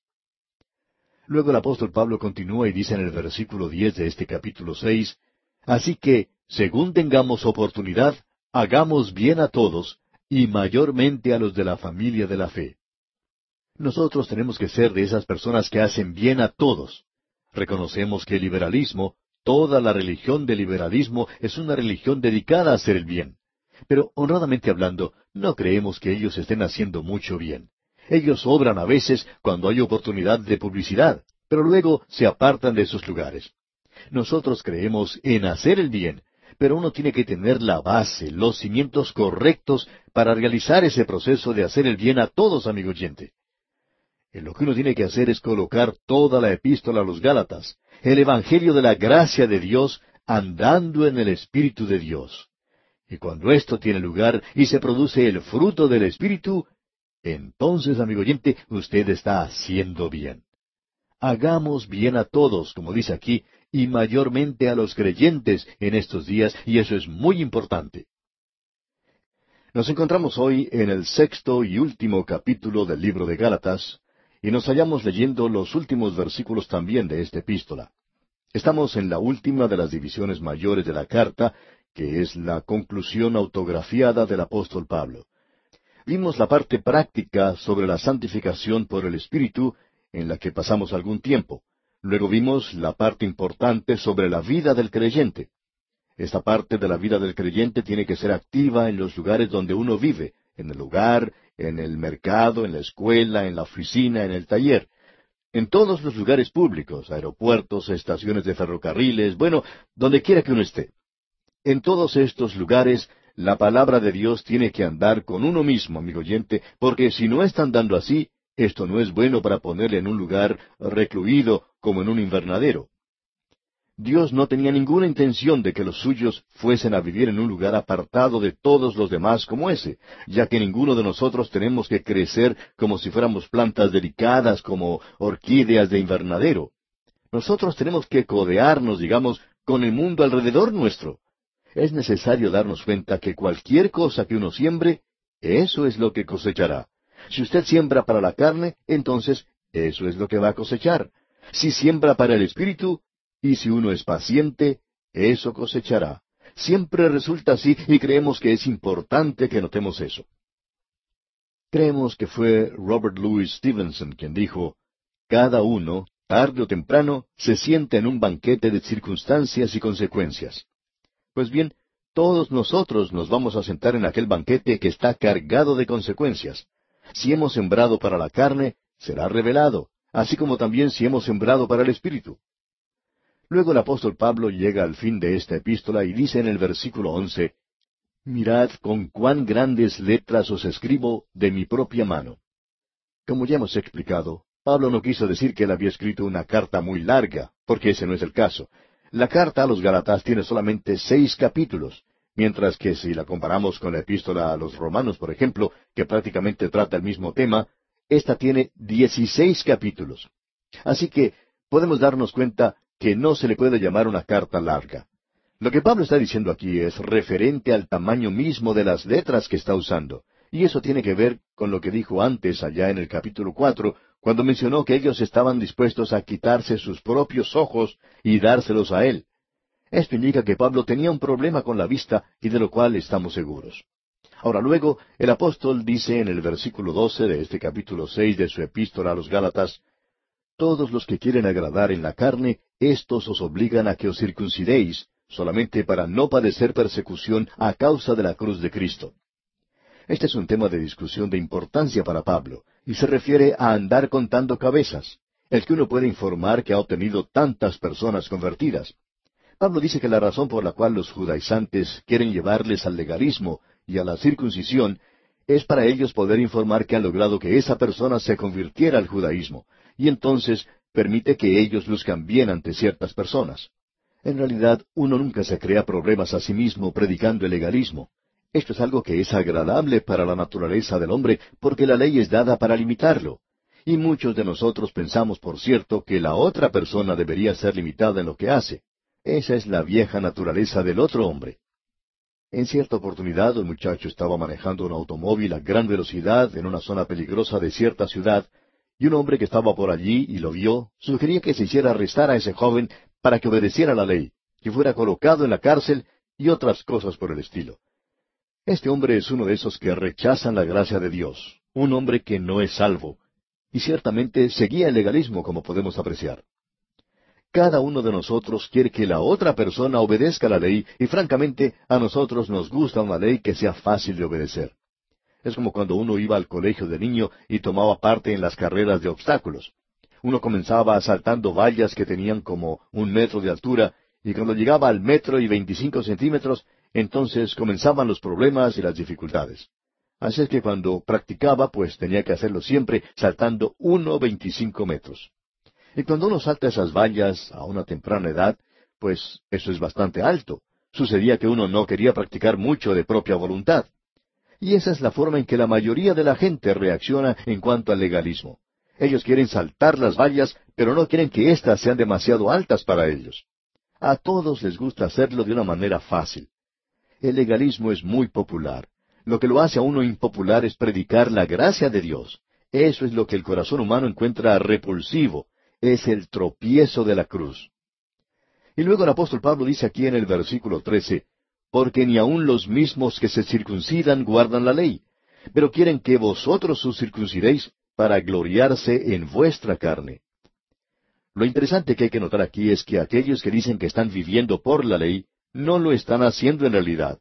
Luego el apóstol Pablo continúa y dice en el versículo diez de este capítulo seis, Así que, según tengamos oportunidad, hagamos bien a todos, y mayormente a los de la familia de la fe. Nosotros tenemos que ser de esas personas que hacen bien a todos. Reconocemos que el liberalismo, toda la religión del liberalismo, es una religión dedicada a hacer el bien. Pero honradamente hablando, no creemos que ellos estén haciendo mucho bien. Ellos obran a veces cuando hay oportunidad de publicidad, pero luego se apartan de esos lugares. Nosotros creemos en hacer el bien, pero uno tiene que tener la base, los cimientos correctos para realizar ese proceso de hacer el bien a todos, amigo oyente. En lo que uno tiene que hacer es colocar toda la epístola a los Gálatas, el Evangelio de la gracia de Dios, andando en el Espíritu de Dios. Y cuando esto tiene lugar y se produce el fruto del Espíritu, entonces, amigo oyente, usted está haciendo bien. Hagamos bien a todos, como dice aquí, y mayormente a los creyentes en estos días, y eso es muy importante. Nos encontramos hoy en el sexto y último capítulo del libro de Gálatas, y nos hallamos leyendo los últimos versículos también de esta epístola. Estamos en la última de las divisiones mayores de la carta, que es la conclusión autografiada del apóstol Pablo. Vimos la parte práctica sobre la santificación por el Espíritu, en la que pasamos algún tiempo. Luego vimos la parte importante sobre la vida del creyente. Esta parte de la vida del creyente tiene que ser activa en los lugares donde uno vive, en el lugar, en el mercado, en la escuela, en la oficina, en el taller, en todos los lugares públicos, aeropuertos, estaciones de ferrocarriles, bueno, donde quiera que uno esté. En todos estos lugares, la palabra de Dios tiene que andar con uno mismo, amigo oyente, porque si no está andando así, esto no es bueno para ponerle en un lugar recluido como en un invernadero. Dios no tenía ninguna intención de que los suyos fuesen a vivir en un lugar apartado de todos los demás como ese, ya que ninguno de nosotros tenemos que crecer como si fuéramos plantas delicadas como orquídeas de invernadero. Nosotros tenemos que codearnos, digamos, con el mundo alrededor nuestro. Es necesario darnos cuenta que cualquier cosa que uno siembre, eso es lo que cosechará. Si usted siembra para la carne, entonces eso es lo que va a cosechar. Si siembra para el espíritu, y si uno es paciente, eso cosechará. Siempre resulta así y creemos que es importante que notemos eso. Creemos que fue Robert Louis Stevenson quien dijo, Cada uno, tarde o temprano, se sienta en un banquete de circunstancias y consecuencias. Pues bien, todos nosotros nos vamos a sentar en aquel banquete que está cargado de consecuencias. Si hemos sembrado para la carne, será revelado, así como también si hemos sembrado para el Espíritu. Luego el apóstol Pablo llega al fin de esta epístola y dice en el versículo once, Mirad con cuán grandes letras os escribo de mi propia mano. Como ya hemos explicado, Pablo no quiso decir que él había escrito una carta muy larga, porque ese no es el caso. La carta a los Galatas tiene solamente seis capítulos, mientras que si la comparamos con la epístola a los Romanos, por ejemplo, que prácticamente trata el mismo tema, esta tiene dieciséis capítulos. Así que podemos darnos cuenta que no se le puede llamar una carta larga. Lo que Pablo está diciendo aquí es referente al tamaño mismo de las letras que está usando. Y eso tiene que ver con lo que dijo antes allá en el capítulo cuatro, cuando mencionó que ellos estaban dispuestos a quitarse sus propios ojos y dárselos a él. Esto indica que Pablo tenía un problema con la vista y de lo cual estamos seguros. Ahora luego, el apóstol dice en el versículo doce de este capítulo seis de su epístola a los Gálatas, todos los que quieren agradar en la carne, éstos os obligan a que os circuncidéis, solamente para no padecer persecución a causa de la cruz de Cristo. Este es un tema de discusión de importancia para Pablo, y se refiere a andar contando cabezas, el que uno puede informar que ha obtenido tantas personas convertidas. Pablo dice que la razón por la cual los judaizantes quieren llevarles al legalismo y a la circuncisión es para ellos poder informar que han logrado que esa persona se convirtiera al judaísmo, y entonces permite que ellos luzcan bien ante ciertas personas. En realidad, uno nunca se crea problemas a sí mismo predicando el legalismo. Esto es algo que es agradable para la naturaleza del hombre porque la ley es dada para limitarlo. Y muchos de nosotros pensamos, por cierto, que la otra persona debería ser limitada en lo que hace. Esa es la vieja naturaleza del otro hombre. En cierta oportunidad, un muchacho estaba manejando un automóvil a gran velocidad en una zona peligrosa de cierta ciudad y un hombre que estaba por allí y lo vio, sugería que se hiciera arrestar a ese joven para que obedeciera la ley, que fuera colocado en la cárcel y otras cosas por el estilo. Este hombre es uno de esos que rechazan la gracia de Dios, un hombre que no es salvo, y ciertamente seguía el legalismo como podemos apreciar. Cada uno de nosotros quiere que la otra persona obedezca la ley y francamente a nosotros nos gusta una ley que sea fácil de obedecer. Es como cuando uno iba al colegio de niño y tomaba parte en las carreras de obstáculos. Uno comenzaba saltando vallas que tenían como un metro de altura y cuando llegaba al metro y veinticinco centímetros, entonces comenzaban los problemas y las dificultades. Así es que cuando practicaba, pues tenía que hacerlo siempre saltando uno veinticinco metros. Y cuando uno salta esas vallas a una temprana edad, pues eso es bastante alto. Sucedía que uno no quería practicar mucho de propia voluntad. Y esa es la forma en que la mayoría de la gente reacciona en cuanto al legalismo. Ellos quieren saltar las vallas, pero no quieren que éstas sean demasiado altas para ellos. A todos les gusta hacerlo de una manera fácil. El legalismo es muy popular. Lo que lo hace a uno impopular es predicar la gracia de Dios. Eso es lo que el corazón humano encuentra repulsivo. Es el tropiezo de la cruz. Y luego el apóstol Pablo dice aquí en el versículo trece, porque ni aun los mismos que se circuncidan guardan la ley, pero quieren que vosotros os circuncidéis para gloriarse en vuestra carne. Lo interesante que hay que notar aquí es que aquellos que dicen que están viviendo por la ley, no lo están haciendo en realidad.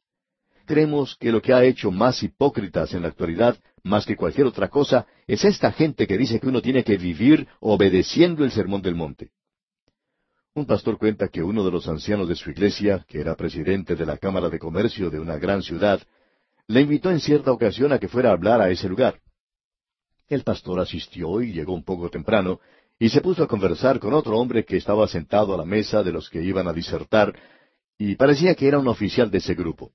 Creemos que lo que ha hecho más hipócritas en la actualidad, más que cualquier otra cosa, es esta gente que dice que uno tiene que vivir obedeciendo el sermón del monte. Un pastor cuenta que uno de los ancianos de su iglesia, que era presidente de la Cámara de Comercio de una gran ciudad, le invitó en cierta ocasión a que fuera a hablar a ese lugar. El pastor asistió y llegó un poco temprano, y se puso a conversar con otro hombre que estaba sentado a la mesa de los que iban a disertar, y parecía que era un oficial de ese grupo.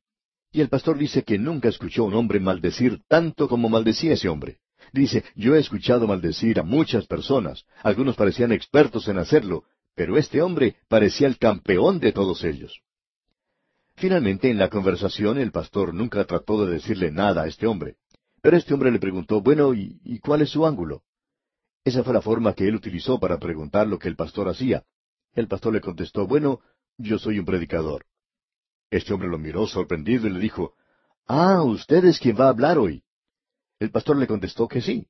Y el pastor dice que nunca escuchó a un hombre maldecir tanto como maldecía ese hombre. Dice, yo he escuchado maldecir a muchas personas, algunos parecían expertos en hacerlo, pero este hombre parecía el campeón de todos ellos. Finalmente, en la conversación, el pastor nunca trató de decirle nada a este hombre. Pero este hombre le preguntó, bueno, ¿y, ¿y, cuál es su ángulo? Esa fue la forma que él utilizó para preguntar lo que el pastor hacía. El pastor le contestó, bueno, yo soy un predicador. Este hombre lo miró sorprendido y le dijo, Ah, usted es quien va a hablar hoy. El pastor le contestó que sí.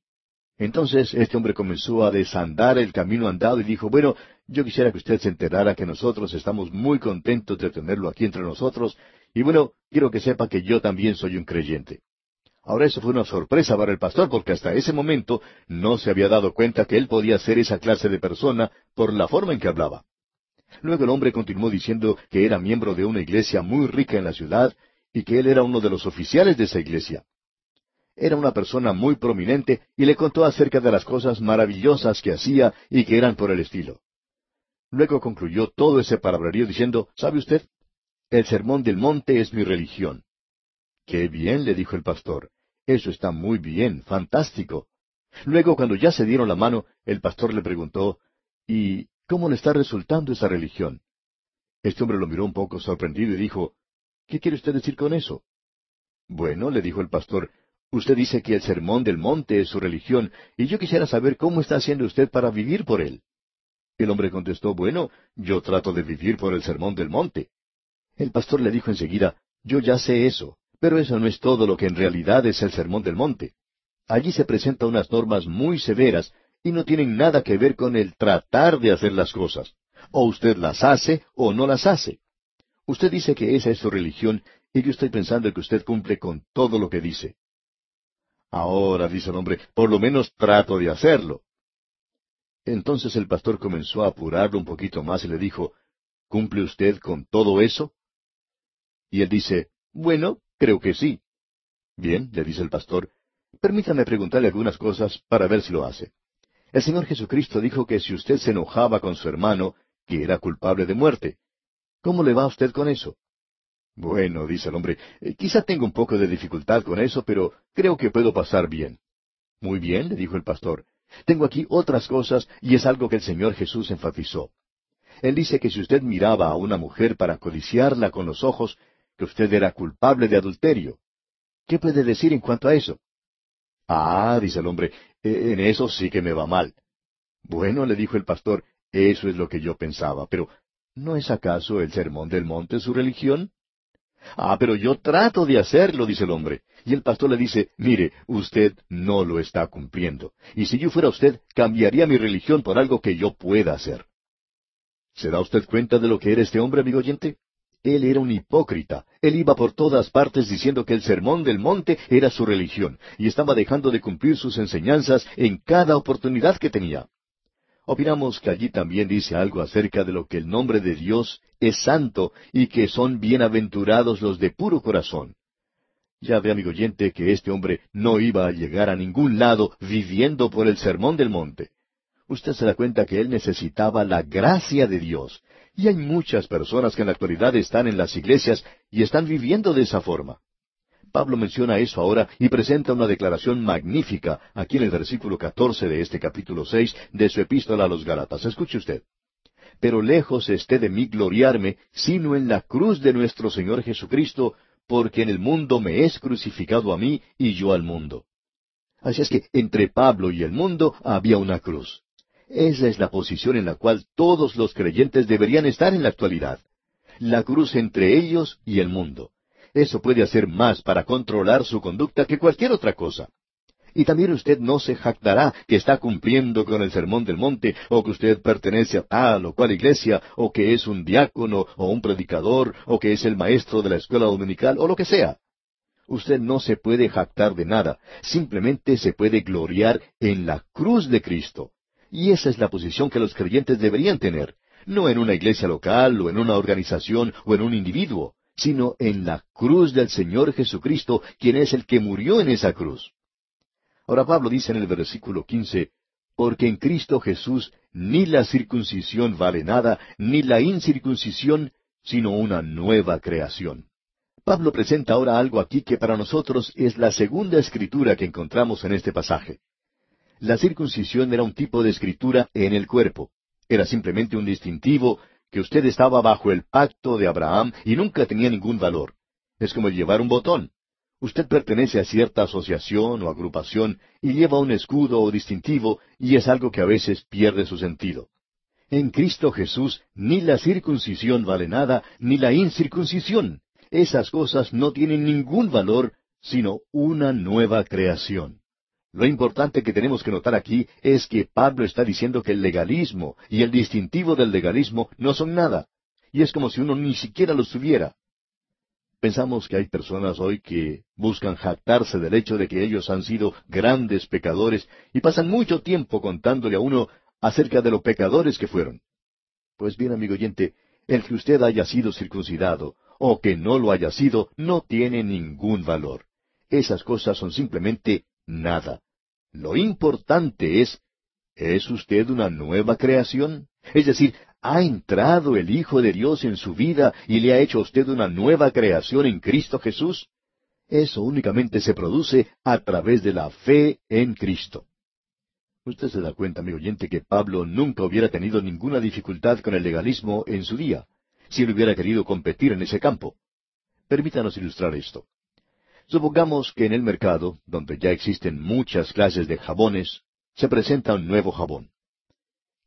Entonces este hombre comenzó a desandar el camino andado y dijo, bueno, yo quisiera que usted se enterara que nosotros estamos muy contentos de tenerlo aquí entre nosotros, y bueno, quiero que sepa que yo también soy un creyente. Ahora eso fue una sorpresa para el pastor porque hasta ese momento no se había dado cuenta que él podía ser esa clase de persona por la forma en que hablaba. Luego el hombre continuó diciendo que era miembro de una iglesia muy rica en la ciudad y que él era uno de los oficiales de esa iglesia. Era una persona muy prominente y le contó acerca de las cosas maravillosas que hacía y que eran por el estilo. Luego concluyó todo ese palabrerío diciendo, ¿sabe usted? El sermón del monte es mi religión. Qué bien, le dijo el pastor. Eso está muy bien, fantástico. Luego, cuando ya se dieron la mano, el pastor le preguntó, ¿Y cómo le está resultando esa religión? Este hombre lo miró un poco sorprendido y dijo, ¿Qué quiere usted decir con eso? Bueno, le dijo el pastor, Usted dice que el sermón del monte es su religión, y yo quisiera saber cómo está haciendo usted para vivir por él. El hombre contestó, bueno, yo trato de vivir por el sermón del monte. El pastor le dijo enseguida, yo ya sé eso, pero eso no es todo lo que en realidad es el sermón del monte. Allí se presentan unas normas muy severas y no tienen nada que ver con el tratar de hacer las cosas. O usted las hace o no las hace. Usted dice que esa es su religión y yo estoy pensando que usted cumple con todo lo que dice. Ahora, dice el hombre, por lo menos trato de hacerlo. Entonces el pastor comenzó a apurarlo un poquito más y le dijo, ¿Cumple usted con todo eso? Y él dice, Bueno, creo que sí. Bien, le dice el pastor, permítame preguntarle algunas cosas para ver si lo hace. El Señor Jesucristo dijo que si usted se enojaba con su hermano, que era culpable de muerte. ¿Cómo le va a usted con eso? Bueno, dice el hombre, eh, quizá tenga un poco de dificultad con eso, pero creo que puedo pasar bien. Muy bien, le dijo el pastor. Tengo aquí otras cosas y es algo que el Señor Jesús enfatizó. Él dice que si usted miraba a una mujer para codiciarla con los ojos, que usted era culpable de adulterio. ¿Qué puede decir en cuanto a eso? Ah, dice el hombre, e, en eso sí que me va mal. Bueno, le dijo el pastor, eso es lo que yo pensaba, pero ¿no es acaso el sermón del monte su religión? Ah, pero yo trato de hacerlo, dice el hombre. Y el pastor le dice, mire, usted no lo está cumpliendo. Y si yo fuera usted, cambiaría mi religión por algo que yo pueda hacer. ¿Se da usted cuenta de lo que era este hombre, amigo oyente? Él era un hipócrita. Él iba por todas partes diciendo que el sermón del monte era su religión, y estaba dejando de cumplir sus enseñanzas en cada oportunidad que tenía. Opinamos que allí también dice algo acerca de lo que el nombre de Dios es santo y que son bienaventurados los de puro corazón. Ya ve, amigo oyente, que este hombre no iba a llegar a ningún lado viviendo por el sermón del monte. Usted se da cuenta que él necesitaba la gracia de Dios. Y hay muchas personas que en la actualidad están en las iglesias y están viviendo de esa forma. Pablo menciona eso ahora y presenta una declaración magnífica aquí en el versículo catorce de este capítulo seis de su epístola a los Galatas. Escuche usted. Pero lejos esté de mí gloriarme, sino en la cruz de nuestro Señor Jesucristo, porque en el mundo me es crucificado a mí y yo al mundo. Así es que entre Pablo y el mundo había una cruz. Esa es la posición en la cual todos los creyentes deberían estar en la actualidad. La cruz entre ellos y el mundo. Eso puede hacer más para controlar su conducta que cualquier otra cosa. Y también usted no se jactará que está cumpliendo con el sermón del monte, o que usted pertenece a tal o cual iglesia, o que es un diácono, o un predicador, o que es el maestro de la escuela dominical, o lo que sea. Usted no se puede jactar de nada, simplemente se puede gloriar en la cruz de Cristo. Y esa es la posición que los creyentes deberían tener, no en una iglesia local, o en una organización, o en un individuo sino en la cruz del Señor Jesucristo, quien es el que murió en esa cruz. Ahora Pablo dice en el versículo quince, porque en Cristo Jesús ni la circuncisión vale nada, ni la incircuncisión, sino una nueva creación. Pablo presenta ahora algo aquí que para nosotros es la segunda escritura que encontramos en este pasaje. La circuncisión era un tipo de escritura en el cuerpo. Era simplemente un distintivo que usted estaba bajo el pacto de Abraham y nunca tenía ningún valor. Es como llevar un botón. Usted pertenece a cierta asociación o agrupación y lleva un escudo o distintivo y es algo que a veces pierde su sentido. En Cristo Jesús ni la circuncisión vale nada, ni la incircuncisión. Esas cosas no tienen ningún valor, sino una nueva creación. Lo importante que tenemos que notar aquí es que Pablo está diciendo que el legalismo y el distintivo del legalismo no son nada, y es como si uno ni siquiera los tuviera. Pensamos que hay personas hoy que buscan jactarse del hecho de que ellos han sido grandes pecadores y pasan mucho tiempo contándole a uno acerca de lo pecadores que fueron. Pues bien, amigo oyente, el que usted haya sido circuncidado o que no lo haya sido no tiene ningún valor. Esas cosas son simplemente nada. Lo importante es, ¿es usted una nueva creación? Es decir, ¿ha entrado el Hijo de Dios en su vida y le ha hecho a usted una nueva creación en Cristo Jesús? Eso únicamente se produce a través de la fe en Cristo. Usted se da cuenta, mi oyente, que Pablo nunca hubiera tenido ninguna dificultad con el legalismo en su día, si él hubiera querido competir en ese campo. Permítanos ilustrar esto. Supongamos que en el mercado, donde ya existen muchas clases de jabones, se presenta un nuevo jabón.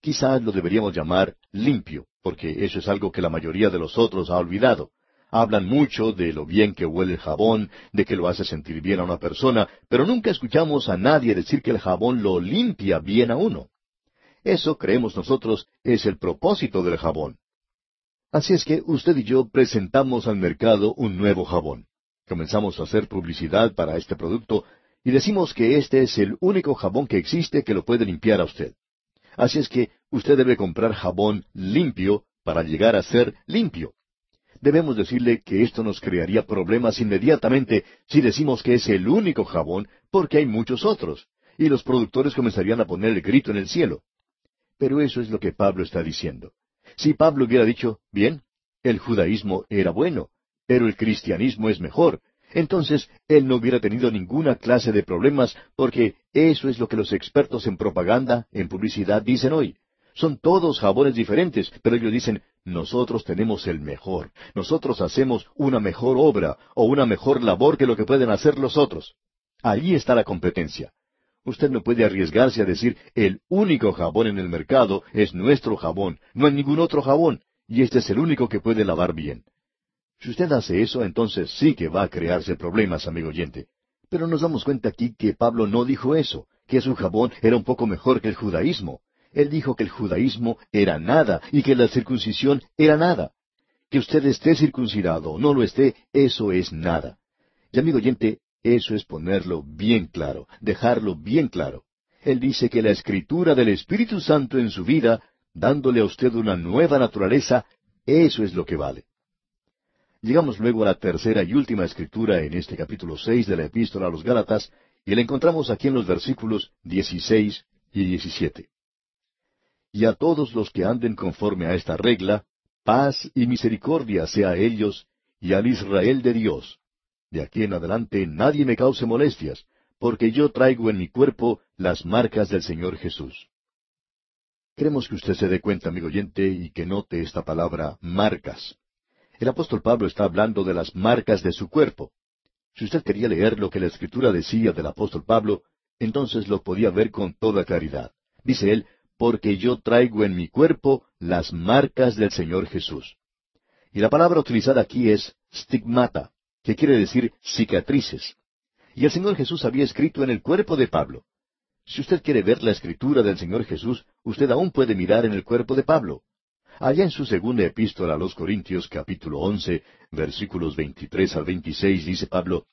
Quizás lo deberíamos llamar limpio, porque eso es algo que la mayoría de los otros ha olvidado. Hablan mucho de lo bien que huele el jabón, de que lo hace sentir bien a una persona, pero nunca escuchamos a nadie decir que el jabón lo limpia bien a uno. Eso, creemos nosotros, es el propósito del jabón. Así es que usted y yo presentamos al mercado un nuevo jabón. Comenzamos a hacer publicidad para este producto y decimos que este es el único jabón que existe que lo puede limpiar a usted. Así es que usted debe comprar jabón limpio para llegar a ser limpio. Debemos decirle que esto nos crearía problemas inmediatamente si decimos que es el único jabón porque hay muchos otros, y los productores comenzarían a poner el grito en el cielo. Pero eso es lo que Pablo está diciendo. Si Pablo hubiera dicho, bien, el judaísmo era bueno, pero el cristianismo es mejor. Entonces él no hubiera tenido ninguna clase de problemas porque eso es lo que los expertos en propaganda, en publicidad dicen hoy. Son todos jabones diferentes, pero ellos dicen, nosotros tenemos el mejor, nosotros hacemos una mejor obra o una mejor labor que lo que pueden hacer los otros. Allí está la competencia. Usted no puede arriesgarse a decir, el único jabón en el mercado es nuestro jabón, no hay ningún otro jabón, y este es el único que puede lavar bien. Si usted hace eso, entonces sí que va a crearse problemas, amigo oyente. Pero nos damos cuenta aquí que Pablo no dijo eso, que su jabón era un poco mejor que el judaísmo. Él dijo que el judaísmo era nada y que la circuncisión era nada. Que usted esté circuncidado o no lo esté, eso es nada. Y amigo oyente, eso es ponerlo bien claro, dejarlo bien claro. Él dice que la escritura del Espíritu Santo en su vida, dándole a usted una nueva naturaleza, eso es lo que vale. Llegamos luego a la tercera y última escritura en este capítulo seis de la Epístola a los Gálatas, y la encontramos aquí en los versículos dieciséis y diecisiete. Y a todos los que anden conforme a esta regla, paz y misericordia sea a ellos y al Israel de Dios. De aquí en adelante nadie me cause molestias, porque yo traigo en mi cuerpo las marcas del Señor Jesús. Queremos que usted se dé cuenta, amigo oyente, y que note esta palabra marcas. El apóstol Pablo está hablando de las marcas de su cuerpo. Si usted quería leer lo que la Escritura decía del apóstol Pablo, entonces lo podía ver con toda claridad. Dice él, porque yo traigo en mi cuerpo las marcas del Señor Jesús. Y la palabra utilizada aquí es stigmata, que quiere decir cicatrices. Y el Señor Jesús había escrito en el cuerpo de Pablo. Si usted quiere ver la escritura del Señor Jesús, usted aún puede mirar en el cuerpo de Pablo. Allá en su segunda epístola a los Corintios capítulo once, versículos veintitrés al veintiséis, dice Pablo,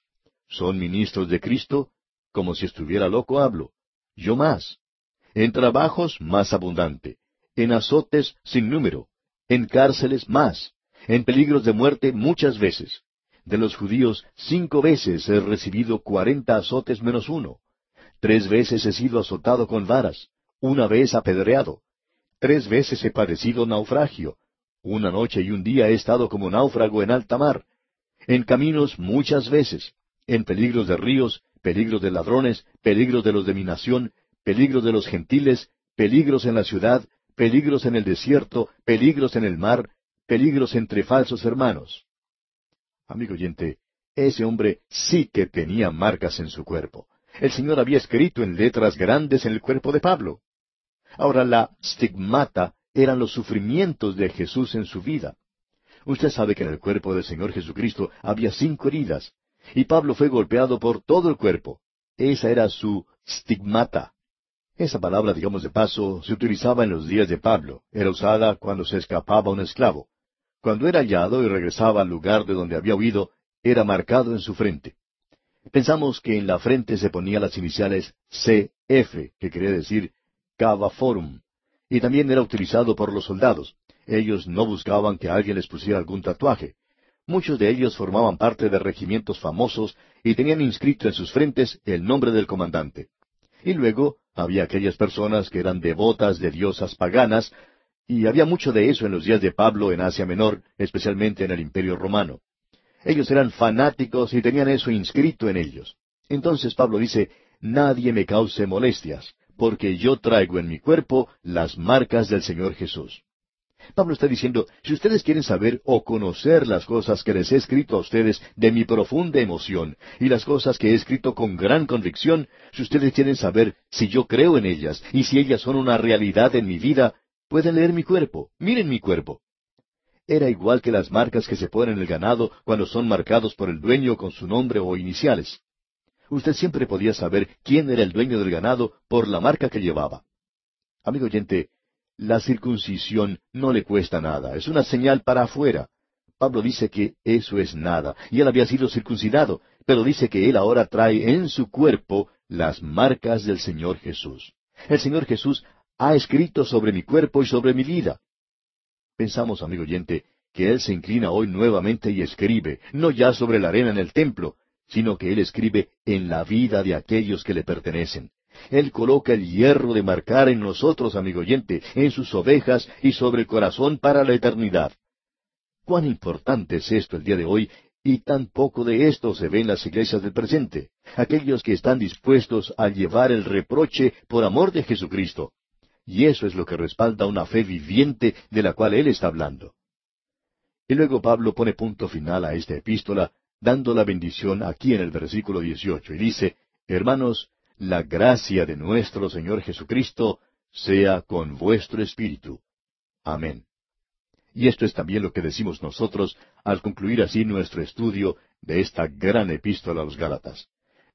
¿Son ministros de Cristo? Como si estuviera loco hablo. Yo más. En trabajos más abundante. En azotes sin número. En cárceles más. En peligros de muerte muchas veces. De los judíos cinco veces he recibido cuarenta azotes menos uno. Tres veces he sido azotado con varas. Una vez apedreado Tres veces he padecido naufragio. Una noche y un día he estado como náufrago en alta mar. En caminos muchas veces. En peligros de ríos, peligros de ladrones, peligros de los de mi nación, peligros de los gentiles, peligros en la ciudad, peligros en el desierto, peligros en el mar, peligros entre falsos hermanos. Amigo oyente, ese hombre sí que tenía marcas en su cuerpo. El Señor había escrito en letras grandes en el cuerpo de Pablo. Ahora la stigmata eran los sufrimientos de Jesús en su vida. Usted sabe que en el cuerpo del Señor Jesucristo había cinco heridas, y Pablo fue golpeado por todo el cuerpo. Esa era su stigmata. Esa palabra, digamos de paso, se utilizaba en los días de Pablo. Era usada cuando se escapaba un esclavo. Cuando era hallado y regresaba al lugar de donde había huido, era marcado en su frente. Pensamos que en la frente se ponían las iniciales CF, que quería decir Cava Forum, y también era utilizado por los soldados. Ellos no buscaban que alguien les pusiera algún tatuaje. Muchos de ellos formaban parte de regimientos famosos y tenían inscrito en sus frentes el nombre del comandante. Y luego había aquellas personas que eran devotas de diosas paganas, y había mucho de eso en los días de Pablo en Asia Menor, especialmente en el Imperio Romano. Ellos eran fanáticos y tenían eso inscrito en ellos. Entonces Pablo dice, Nadie me cause molestias, porque yo traigo en mi cuerpo las marcas del Señor Jesús. Pablo está diciendo, si ustedes quieren saber o conocer las cosas que les he escrito a ustedes de mi profunda emoción y las cosas que he escrito con gran convicción, si ustedes quieren saber si yo creo en ellas y si ellas son una realidad en mi vida, pueden leer mi cuerpo, miren mi cuerpo. Era igual que las marcas que se ponen en el ganado cuando son marcados por el dueño con su nombre o iniciales usted siempre podía saber quién era el dueño del ganado por la marca que llevaba. Amigo oyente, la circuncisión no le cuesta nada, es una señal para afuera. Pablo dice que eso es nada, y él había sido circuncidado, pero dice que él ahora trae en su cuerpo las marcas del Señor Jesús. El Señor Jesús ha escrito sobre mi cuerpo y sobre mi vida. Pensamos, amigo oyente, que Él se inclina hoy nuevamente y escribe, no ya sobre la arena en el templo, sino que Él escribe en la vida de aquellos que le pertenecen. Él coloca el hierro de marcar en nosotros, amigo oyente, en sus ovejas y sobre el corazón para la eternidad. Cuán importante es esto el día de hoy, y tan poco de esto se ve en las iglesias del presente, aquellos que están dispuestos a llevar el reproche por amor de Jesucristo. Y eso es lo que respalda una fe viviente de la cual Él está hablando. Y luego Pablo pone punto final a esta epístola dando la bendición aquí en el versículo 18, y dice, Hermanos, la gracia de nuestro Señor Jesucristo sea con vuestro espíritu. Amén. Y esto es también lo que decimos nosotros al concluir así nuestro estudio de esta gran epístola a los Gálatas.